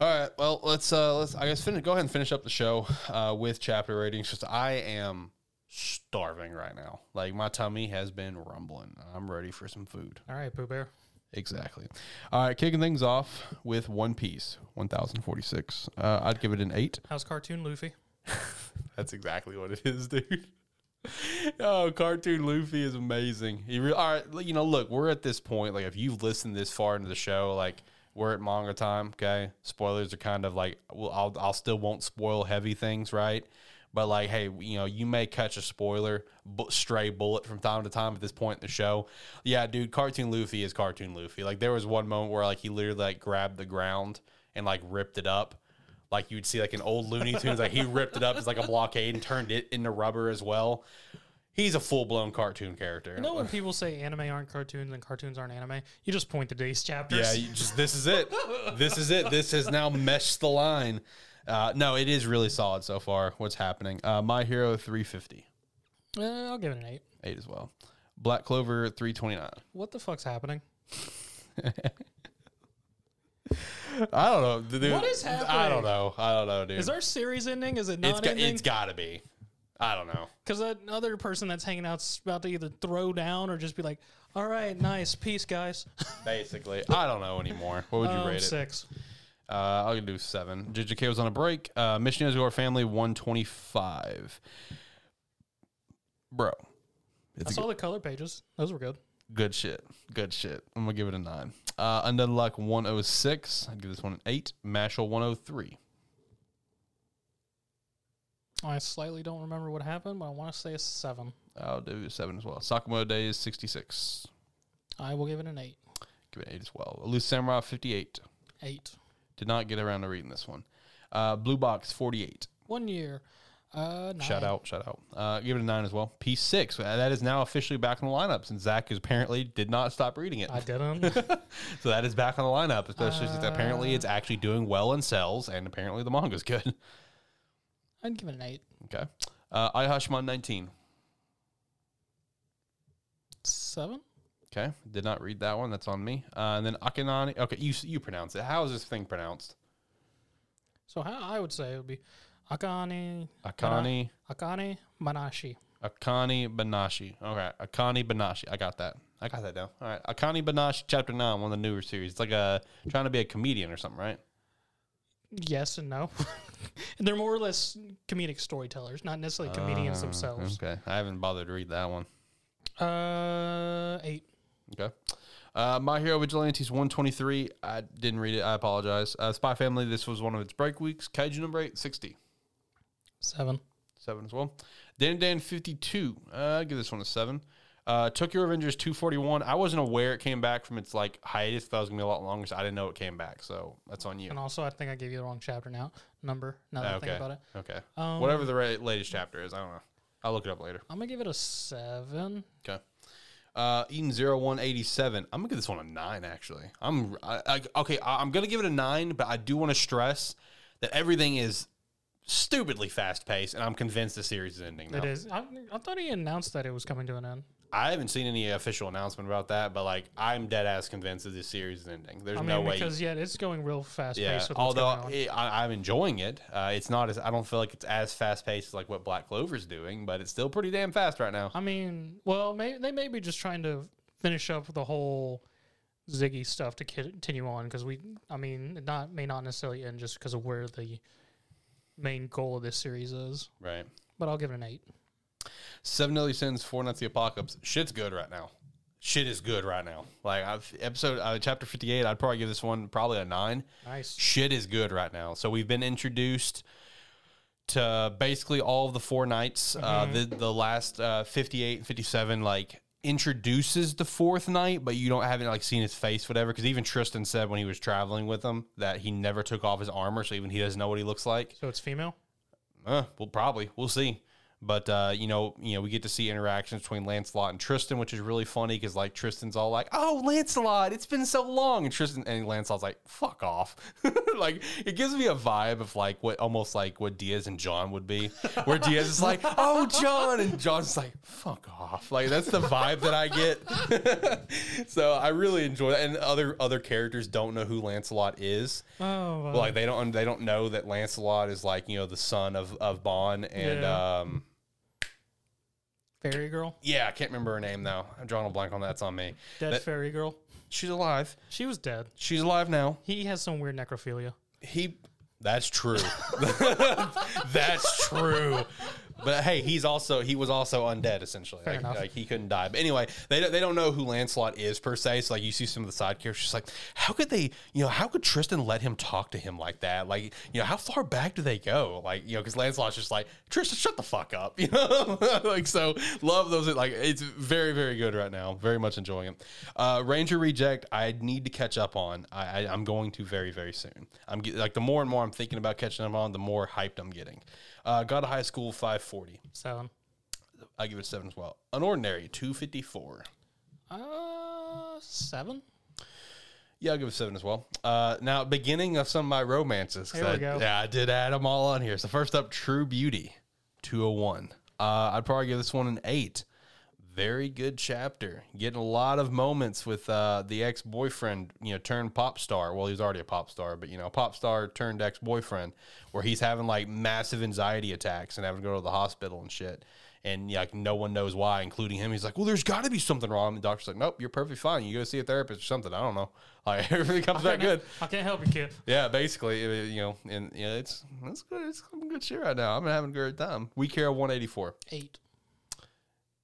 All right. Well, let's uh let's I guess finish go ahead and finish up the show uh with chapter ratings. Just I am starving right now. Like my tummy has been rumbling. I'm ready for some food. All right, Pooh Bear. Exactly. All right, kicking things off with One Piece, 1046. Uh, I'd give it an 8. How's Cartoon Luffy? That's exactly what it is, dude. oh, cartoon Luffy is amazing. He re- all right, you know, look, we're at this point. Like, if you've listened this far into the show, like we're at manga time. Okay, spoilers are kind of like, well, I'll I'll still won't spoil heavy things, right? But like, hey, you know, you may catch a spoiler, bu- stray bullet from time to time at this point in the show. Yeah, dude, cartoon Luffy is cartoon Luffy. Like, there was one moment where like he literally like grabbed the ground and like ripped it up like you'd see like an old Looney Tunes, like he ripped it up as like a blockade and turned it into rubber as well. He's a full blown cartoon character. You know when people say anime aren't cartoons and cartoons aren't anime, you just point to these chapters. yeah, you just this is it. This is it. This has now meshed the line. Uh, no, it is really solid so far. What's happening? Uh, My Hero three fifty Uh, I'll give it an eight. eight as well. Black Clover three twenty nine. What the fuck's happening? I don't know. dude. What is I happening? don't know. I don't know, dude. Is our series ending? Is it it's not got, ending? it's got to be. I don't know. Because that other person that's hanging out's about to either throw down or just be like, "All right, nice, peace, guys." Basically, I don't know anymore. What would you Um, rate it? Six. Uh, I'll do seven. JJK was on a break. Uh, Mission Yozakura Family, 125. Bro, I it's a saw the color pages; those were good. good shit. Good shit. I'm going to give it a nine. Uh, Undead Luck, 106. I'd give this one an eight. Mashle, 103. I slightly don't remember what happened, but I want to say a seven. I'll do a seven as well. Sakamoto Days, 66. I will give it an eight. Give it an eight as well. Loose Samurai, 58. Eight. Did not get around to reading this one. Uh, Blue Box, 48. One year. Uh, nine. Shout out, shout out. Uh, give it a nine as well. Piece six. Uh, That is now officially back in the lineup since Zach apparently did not stop reading it. I didn't. so that is back on the lineup, especially since apparently Uh. it's actually doing well in sales and apparently the manga's good. I'd give it an eight. okay. Uh, Ayashimon 19. Seven. Okay. Did not read that one. That's on me. Uh, and then Akinani. Okay. You, you pronounce it. How is this thing pronounced? So how I would say it would be Akane Akani. Akane Manashi. Akani Banashi. Okay. Akani Banashi. I got that. I got that down. All right. Akani Banashi, chapter nine, one of the newer series. It's like a trying to be a comedian or something, right? Yes and no. and They're more or less comedic storytellers, not necessarily comedians Uh, themselves. Okay. I haven't bothered to read that one. Uh, eight. Okay. Uh, My Hero Vigilantes 123. I didn't read it. I apologize. Uh, Spy Family, this was one of its break weeks. Kaiju number 8, 60. Seven. 7 as well. Dandadan 52. Uh, I'd give this one a 7. Uh, Tokyo Revengers 241. I wasn't aware it came back from its like hiatus. That was going to be a lot longer, so I didn't know it came back. So that's on you. And also, I think I gave you the wrong chapter now. Number. Now that I Okay. think about it. Okay. Um, Whatever the ra- latest chapter is. I don't know. I'll look it up later. I'm gonna give it a seven. Okay. Uh, Edens Zero 187. I'm gonna give this one a nine. Actually, I'm I, I, okay. I, I'm gonna give it a nine, but I do want to stress that everything is stupidly fast paced, and I'm convinced the series is ending. Now. It is. I, I thought he announced that it was coming to an end. I haven't seen any official announcement about that, but like I'm dead ass convinced that this series is ending. There's I mean, no way. because yeah, it's going real fast yeah, paced. With what's although it, I, I'm enjoying it, uh, it's not as I don't feel like it's as fast paced as like what Black Clover's doing, but it's still pretty damn fast right now. I mean, well, may, they may be just trying to finish up the whole Ziggy stuff to continue on because we, I mean, it not may not necessarily end just because of where the main goal of this series is. Right. But I'll give it an eight. Seven Deadly Sins, Four Knights of the Apocalypse. Shit's good right now. Shit is good right now. Like I've episode uh, chapter fifty eight. I'd probably give this one probably a nine. Nice. Shit is good right now. So we've been introduced to basically all of the four knights. Uh, the the last uh, fifty eight and fifty seven like introduces the fourth knight, but you don't haven't like seen his face, whatever. Because even Tristan said when he was traveling with them that he never took off his armor, so even he doesn't know what he looks like. So it's female. Uh, well, probably we'll see. But uh, you know, you know, we get to see interactions between Lancelot and Tristan, which is really funny because like Tristan's all like, "Oh, Lancelot, it's been so long," and Tristan and Lancelot's like, "Fuck off!" like it gives me a vibe of like what almost like what Diaz and John would be, where Diaz is like, "Oh, John," and John's like, "Fuck off!" Like that's the vibe that I get. so I really enjoy that, and other other characters don't know who Lancelot is. Oh, Well, like they don't they don't know that Lancelot is like you know the son of of Ban and Yeah. um fairy girl, yeah I can't remember her name though. I'm drawing a blank on that. It's on me. Dead That- fairy girl. she's alive. She was dead. she's alive now. He has some weird necrophilia. he that's true. That's true but hey he's also he was also undead essentially. Fair like, enough. like, he couldn't die. But anyway they don't, they don't know who Lancelot is per se. So like you see some of the side characters just like how could they you know how could Tristan let him talk to him like that? Like you know how far back do they go? Like you know because Lancelot's just like Tristan shut the fuck up you know? Like so love those like it's very very good right now. Very much enjoying it. Uh, Ranger Reject I need to catch up on. I, I I'm going to very very soon. I'm get, like the more and more I'm thinking about catching up on the more hyped I'm getting uh, God of High School 540 So, I give it seven as well. Unordinary, two fifty four. uh, seven. Yeah, I'll give it seven as well. Uh, now, beginning of some of my romances. 'cause Here we I, go. Yeah, I did add them all on here. So first up, True Beauty, two hundred one. Uh, I'd probably give this one an eight. Very good chapter. Getting a lot of moments with uh, the ex boyfriend, you know, turned pop star. Well, he was already a pop star, but you know, pop star turned ex boyfriend, where he's having like massive anxiety attacks and having to go to the hospital and shit. And yeah, like no one knows why, including him. He's like, "Well, there's got to be something wrong." And the doctor's like, "Nope, you're perfectly fine. You go see a therapist or something. I don't know. Like everything comes back good." I can't help you, kid. Yeah, basically, uh, you know, and yeah, it's it's good. It's some good shit right now. I'm having a great time. Weak Hero 184. Eight.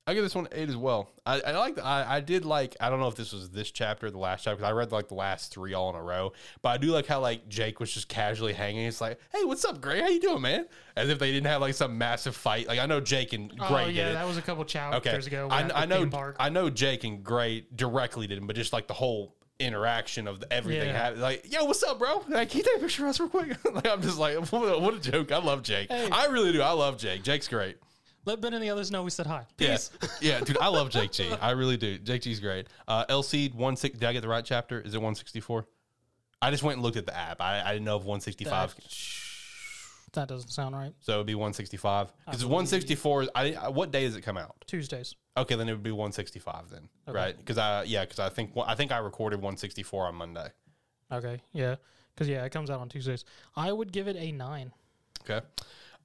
I give this one eight as well. I, I like. I I did like. I don't know if this was this chapter or the last chapter because I read like the last three all in a row. But I do like how like Jake was just casually hanging. It's like, hey, what's up, Gray? How you doing, man? As if they didn't have like some massive fight. Like I know Jake and oh, Gray Oh yeah, that was a couple chapters Okay, ago. I, I know. I know Jake and Gray directly didn't, but just like the whole interaction of the, everything. Yeah. happened. Like, yo, what's up, bro? Like, can you take a picture of us real quick? like, I'm just like, what a, what a joke. I love Jake. Hey. I really do. I love Jake. Jake's great. Let Ben and the others know we said hi. Yeah, Peace. yeah, dude. I love Jake G. I really do. Jake G's great. Uh, LC one six. Did I get the right chapter? Is it one sixty four? I just went and looked at the app. I, I didn't know if one sixty five. That doesn't sound right. So it would be one sixty five because one sixty four. I I- what day does it come out? Tuesdays. Okay, then it would be 165 then, Okay. right? Because I yeah, because I think I think I recorded 164 on Monday. Okay. Yeah. Because yeah, it comes out on Tuesdays. I would give it a nine. Okay,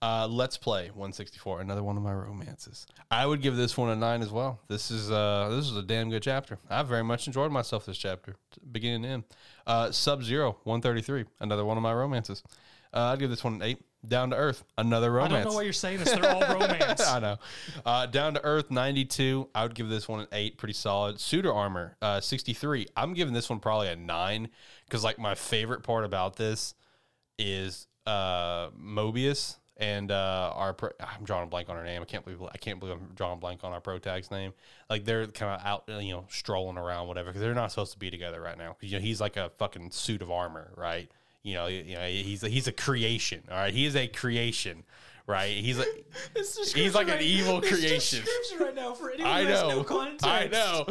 uh, let's play 164. Another one of my romances. I would give this one a nine as well. This is uh this is a damn good chapter. I very much enjoyed myself this chapter, beginning to end. Uh, Sub Zero 133. Another one of my romances. Uh, I'd give this one an eight. Down to Earth. Another romance. I don't know why you're saying this. They're all romance. I know. Uh, down to Earth, 92. I would give this one an 8. Pretty solid. Suitor Armor, uh, 63. I'm giving this one probably a 9 because, like, my favorite part about this is uh, Mobius and uh, our. Pro- I'm drawing a blank on her name. I can't believe I can't believe I'm drawing a blank on our pro tag's name. Like they're kind of out, you know, strolling around, whatever, because they're not supposed to be together right now. you know, he's like a fucking suit of armor, right? You know, you know, he's a, he's a creation. All right, he is a creation, right? He's a He's like an evil creation. right now for anyone I know. I know.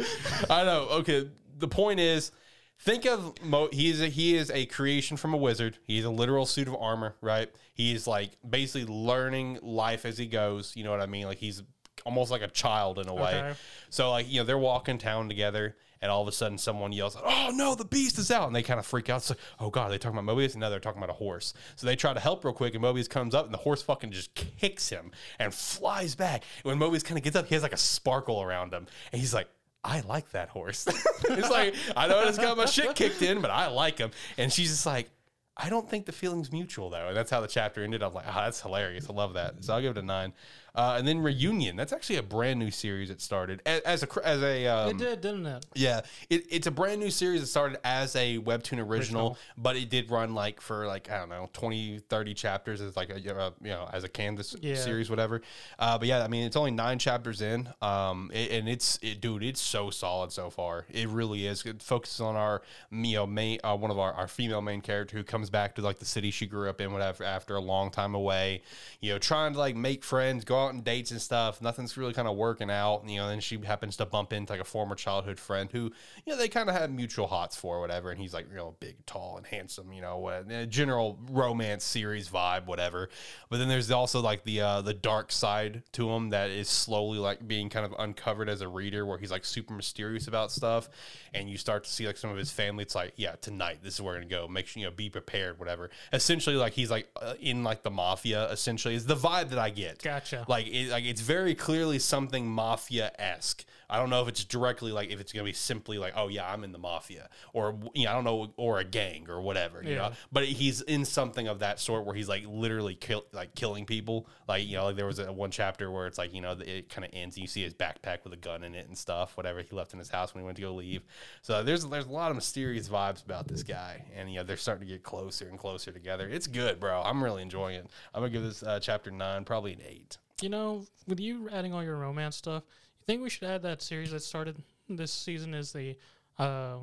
I know. Okay. The point is, think of Mo. He is a, he is a creation from a wizard. He's a literal suit of armor, right? He's like basically learning life as he goes. You know what I mean? Like he's almost like a child in a way. Okay. So like you know they're walking town together, and all of a sudden someone yells, "Oh no, the beast is out!" And they kind of freak out. It's like, "Oh god, are they talking about Mobius?" And now they're talking about a horse. So they try to help real quick, and Mobius comes up, and the horse fucking just kicks him and flies back. And when Mobius kind of gets up, he has like a sparkle around him, and he's like. I like that horse. it's like I know I just got my shit kicked in, but I like him. And she's just like, I don't think the feeling's mutual though, and that's how the chapter ended. I'm like, oh, that's hilarious. I love that. So I'll give it a nine. Uh, and then reunion. That's actually a brand new series that started as, as a as a um, It did, didn't it? yeah, it, it's a brand new series that started as a webtoon original, Original. but it did run like for like I don't know 20, 30 chapters as like a you know, you know as a canvas Yeah. series, whatever. Uh, but yeah, I mean it's only nine chapters in, um, it- and it's it, dude, it's so solid so far. It really is. It focuses on our you know main uh, one of our, our female main character who comes back to like the city she grew up in, whatever, after a long time away. You know, trying to like make friends, go out on dates and stuff. Nothing's really kind of working out. And, you know, then she happens to bump into like a former childhood friend who, you know, they kind of had mutual hots for, whatever. And he's like, you know, big, tall, and handsome. You know, what a general romance series vibe, whatever. But then there's also like the uh, the dark side to him that is slowly like being kind of uncovered as a reader, where he's like super mysterious about stuff, and you start to see like some of his family. It's like, yeah, tonight this is where we're gonna go. Make sure you know, be prepared, whatever. Essentially, like he's like uh, in like the mafia. Essentially, is the vibe that I get. Gotcha. Like it, like it's very clearly something mafia esque. I don't know if it's directly like if it's gonna be simply like, oh yeah, I'm in the mafia, or you know, I don't know, or a gang or whatever. You Yeah. know, but he's in something of that sort where he's like literally kill, like killing people. Like you know, like there was a one chapter where it's like you know it kind of ends and you see his backpack with a gun in it and stuff, whatever he left in his house when he went to go leave. So there's there's a lot of mysterious vibes about this guy, and you know they're starting to get closer and closer together. It's good, bro. I'm really enjoying it. I'm gonna give this uh, chapter nine probably an eight. You know, with you adding all your romance stuff, you think we should add that series that started this season is the uh,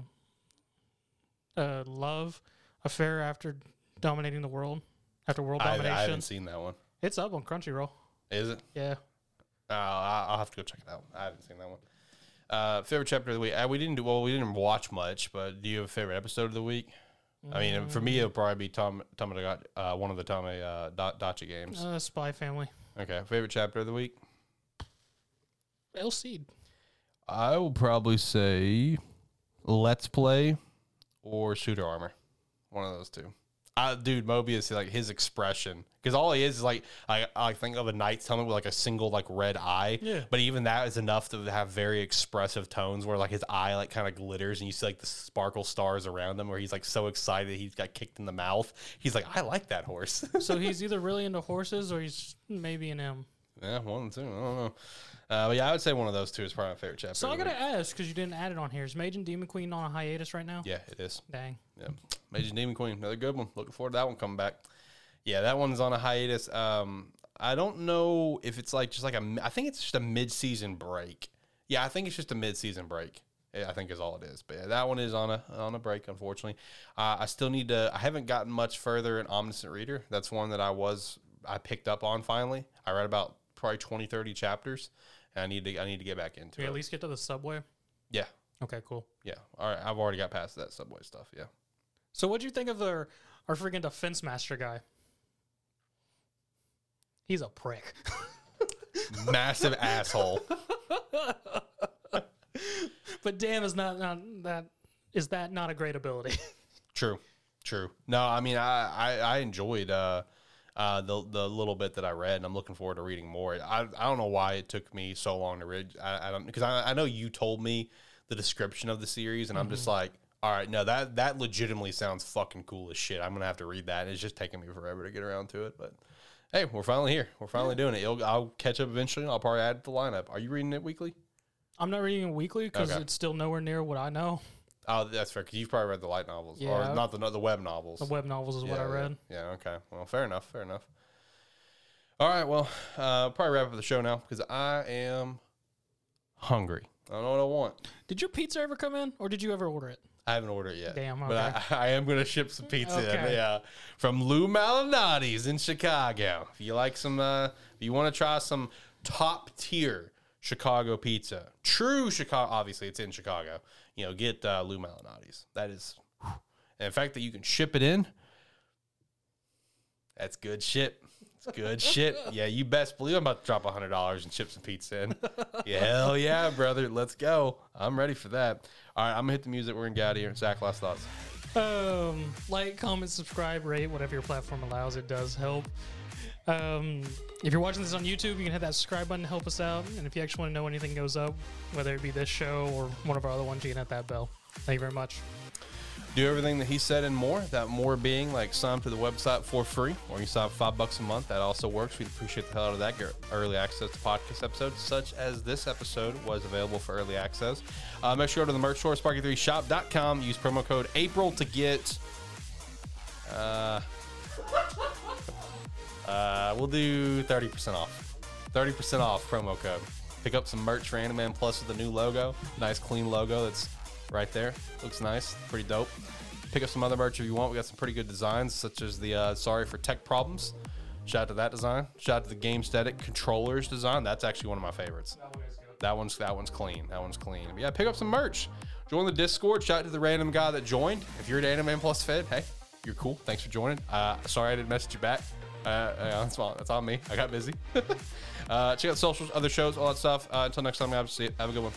uh, love affair after dominating the world after world I, I haven't seen that one. it's up on Crunchyroll. Is it? Yeah. Uh, I'll have to go check it out. I haven't seen that one. Uh, favorite chapter of the week? Uh, we didn't do well. We didn't watch much, but do you have a favorite episode of the week? I mean, for me, it'll probably be Tom Tom uh, one of the Tommy uh, Dacha games. Uh, Spy Family. Okay, favorite chapter of the week? El Cid. I will probably say Let's Play or Shooter Armor. One of those two. Uh, dude, Mobius, like his expression, because all he is is like I, I think of a knight's helmet with like a single like red eye. Yeah. But even that is enough to have very expressive tones where like his eye like kind of glitters and you see like the sparkle stars around him where he's like so excited he's got kicked in the mouth. He's like, I like that horse. so he's either really into horses or he's maybe an M. yeah, one two. I don't know. Uh, but yeah, I would say one of those two is probably my favorite chapter. So I gotta ask because you didn't add it on here. Is Mage and Demon Queen on a hiatus right now? Yeah, it is. Dang. Yeah, Mage and Demon Queen, another good one. Looking forward to that one coming back. Yeah, that one's on a hiatus. Um, I don't know if it's like just like a. I think it's just a mid-season break. Yeah, I think it's just a mid-season break. I think is all it is. But yeah, that one is on a on a break. Unfortunately, uh, I still need to. I haven't gotten much further in Omniscient Reader. That's one that I was I picked up on finally. I read about probably 20, 30 chapters. And I need to I need to get back into Do you it. at least get to the subway? Yeah, Okay, cool. yeah. All right, I've already got past that subway stuff. Yeah. So what'd you think of our our freaking defense master guy? He's a prick. Massive asshole. but damn is not, not that is that not a great ability? True, true. No, I mean, I I, I enjoyed uh, uh, the the little bit that I read, and I'm looking forward to reading more. I I don't know why it took me so long to read. I, I don't because I, I know you told me the description of the series, and I'm just like, all right, no, that that legitimately sounds fucking cool as shit. I'm gonna have to read that. It's just taking me forever to get around to it, but. Hey, we're finally here. We're finally doing it. It'll, I'll catch up eventually. I'll probably add it to the lineup. Are you reading it weekly? I'm not reading it weekly because Okay. it's still nowhere near what I know. Oh, that's fair. Because you've probably read the light novels, Yeah. or not the the web novels. The web novels is what I Yeah, read. Yeah, yeah, okay. Well, fair enough. Fair enough. All right. Well, uh, probably wrap up the show now because I am hungry. I don't know what I want. Did your pizza ever come in, or did you ever order it? I haven't ordered it yet. Damn, But I, I am going to ship some pizza in, Okay. yeah, from Lou Malnati's in Chicago. If you like some, uh, if you want to try some top tier Chicago pizza, true Chicago, obviously it's in Chicago, you know, get uh, Lou Malnati's. That is, and the fact that you can ship it in, that's good shit. It's good shit. Yeah, you best believe I'm about to drop hundred dollars and chips and pizza in. Yeah, hell yeah, brother. Let's go. I'm ready for that. All right, I'm gonna hit the music. We're gonna get out of here. Zach, last thoughts. Um, like, comment, subscribe, rate, whatever your platform allows. It does help. Um, if you're watching this on YouTube, you can hit that subscribe button to help us out. And if you actually want to know anything goes up, whether it be this show or one of our other ones, you can hit that bell. Thank you very much. Do everything that he said and more. That more being like sign up to the website for free, or you sign up five bucks a month. That also works. We'd appreciate the hell out of that. Get early access to podcast episodes, such as this episode was available for early access. Uh, make sure to go to the merch store, sparky3shop.com. Use promo code April to get. Uh, uh, we'll do 30% off. 30% off promo code. Pick up some merch for Animan Plus with the new logo. Nice, clean logo that's right there. Looks nice. Pretty dope. Pick up some other merch if you want. We got some pretty good designs, such as the uh, Sorry for Tech Problems. Shout out to that design. Shout out to the Game Static Controllers design. That's actually one of my favorites. That one's that one's clean. That one's clean. But yeah, pick up some merch. Join the Discord. Shout out to the random guy that joined. If you're an Anime Plus Fed, hey, you're cool. Thanks for joining. Uh, sorry I didn't message you back. Uh, uh, that's, on, that's on me. I got busy. uh, check out socials, other shows, all that stuff. Uh, until next time, guys. See you. Have a good one.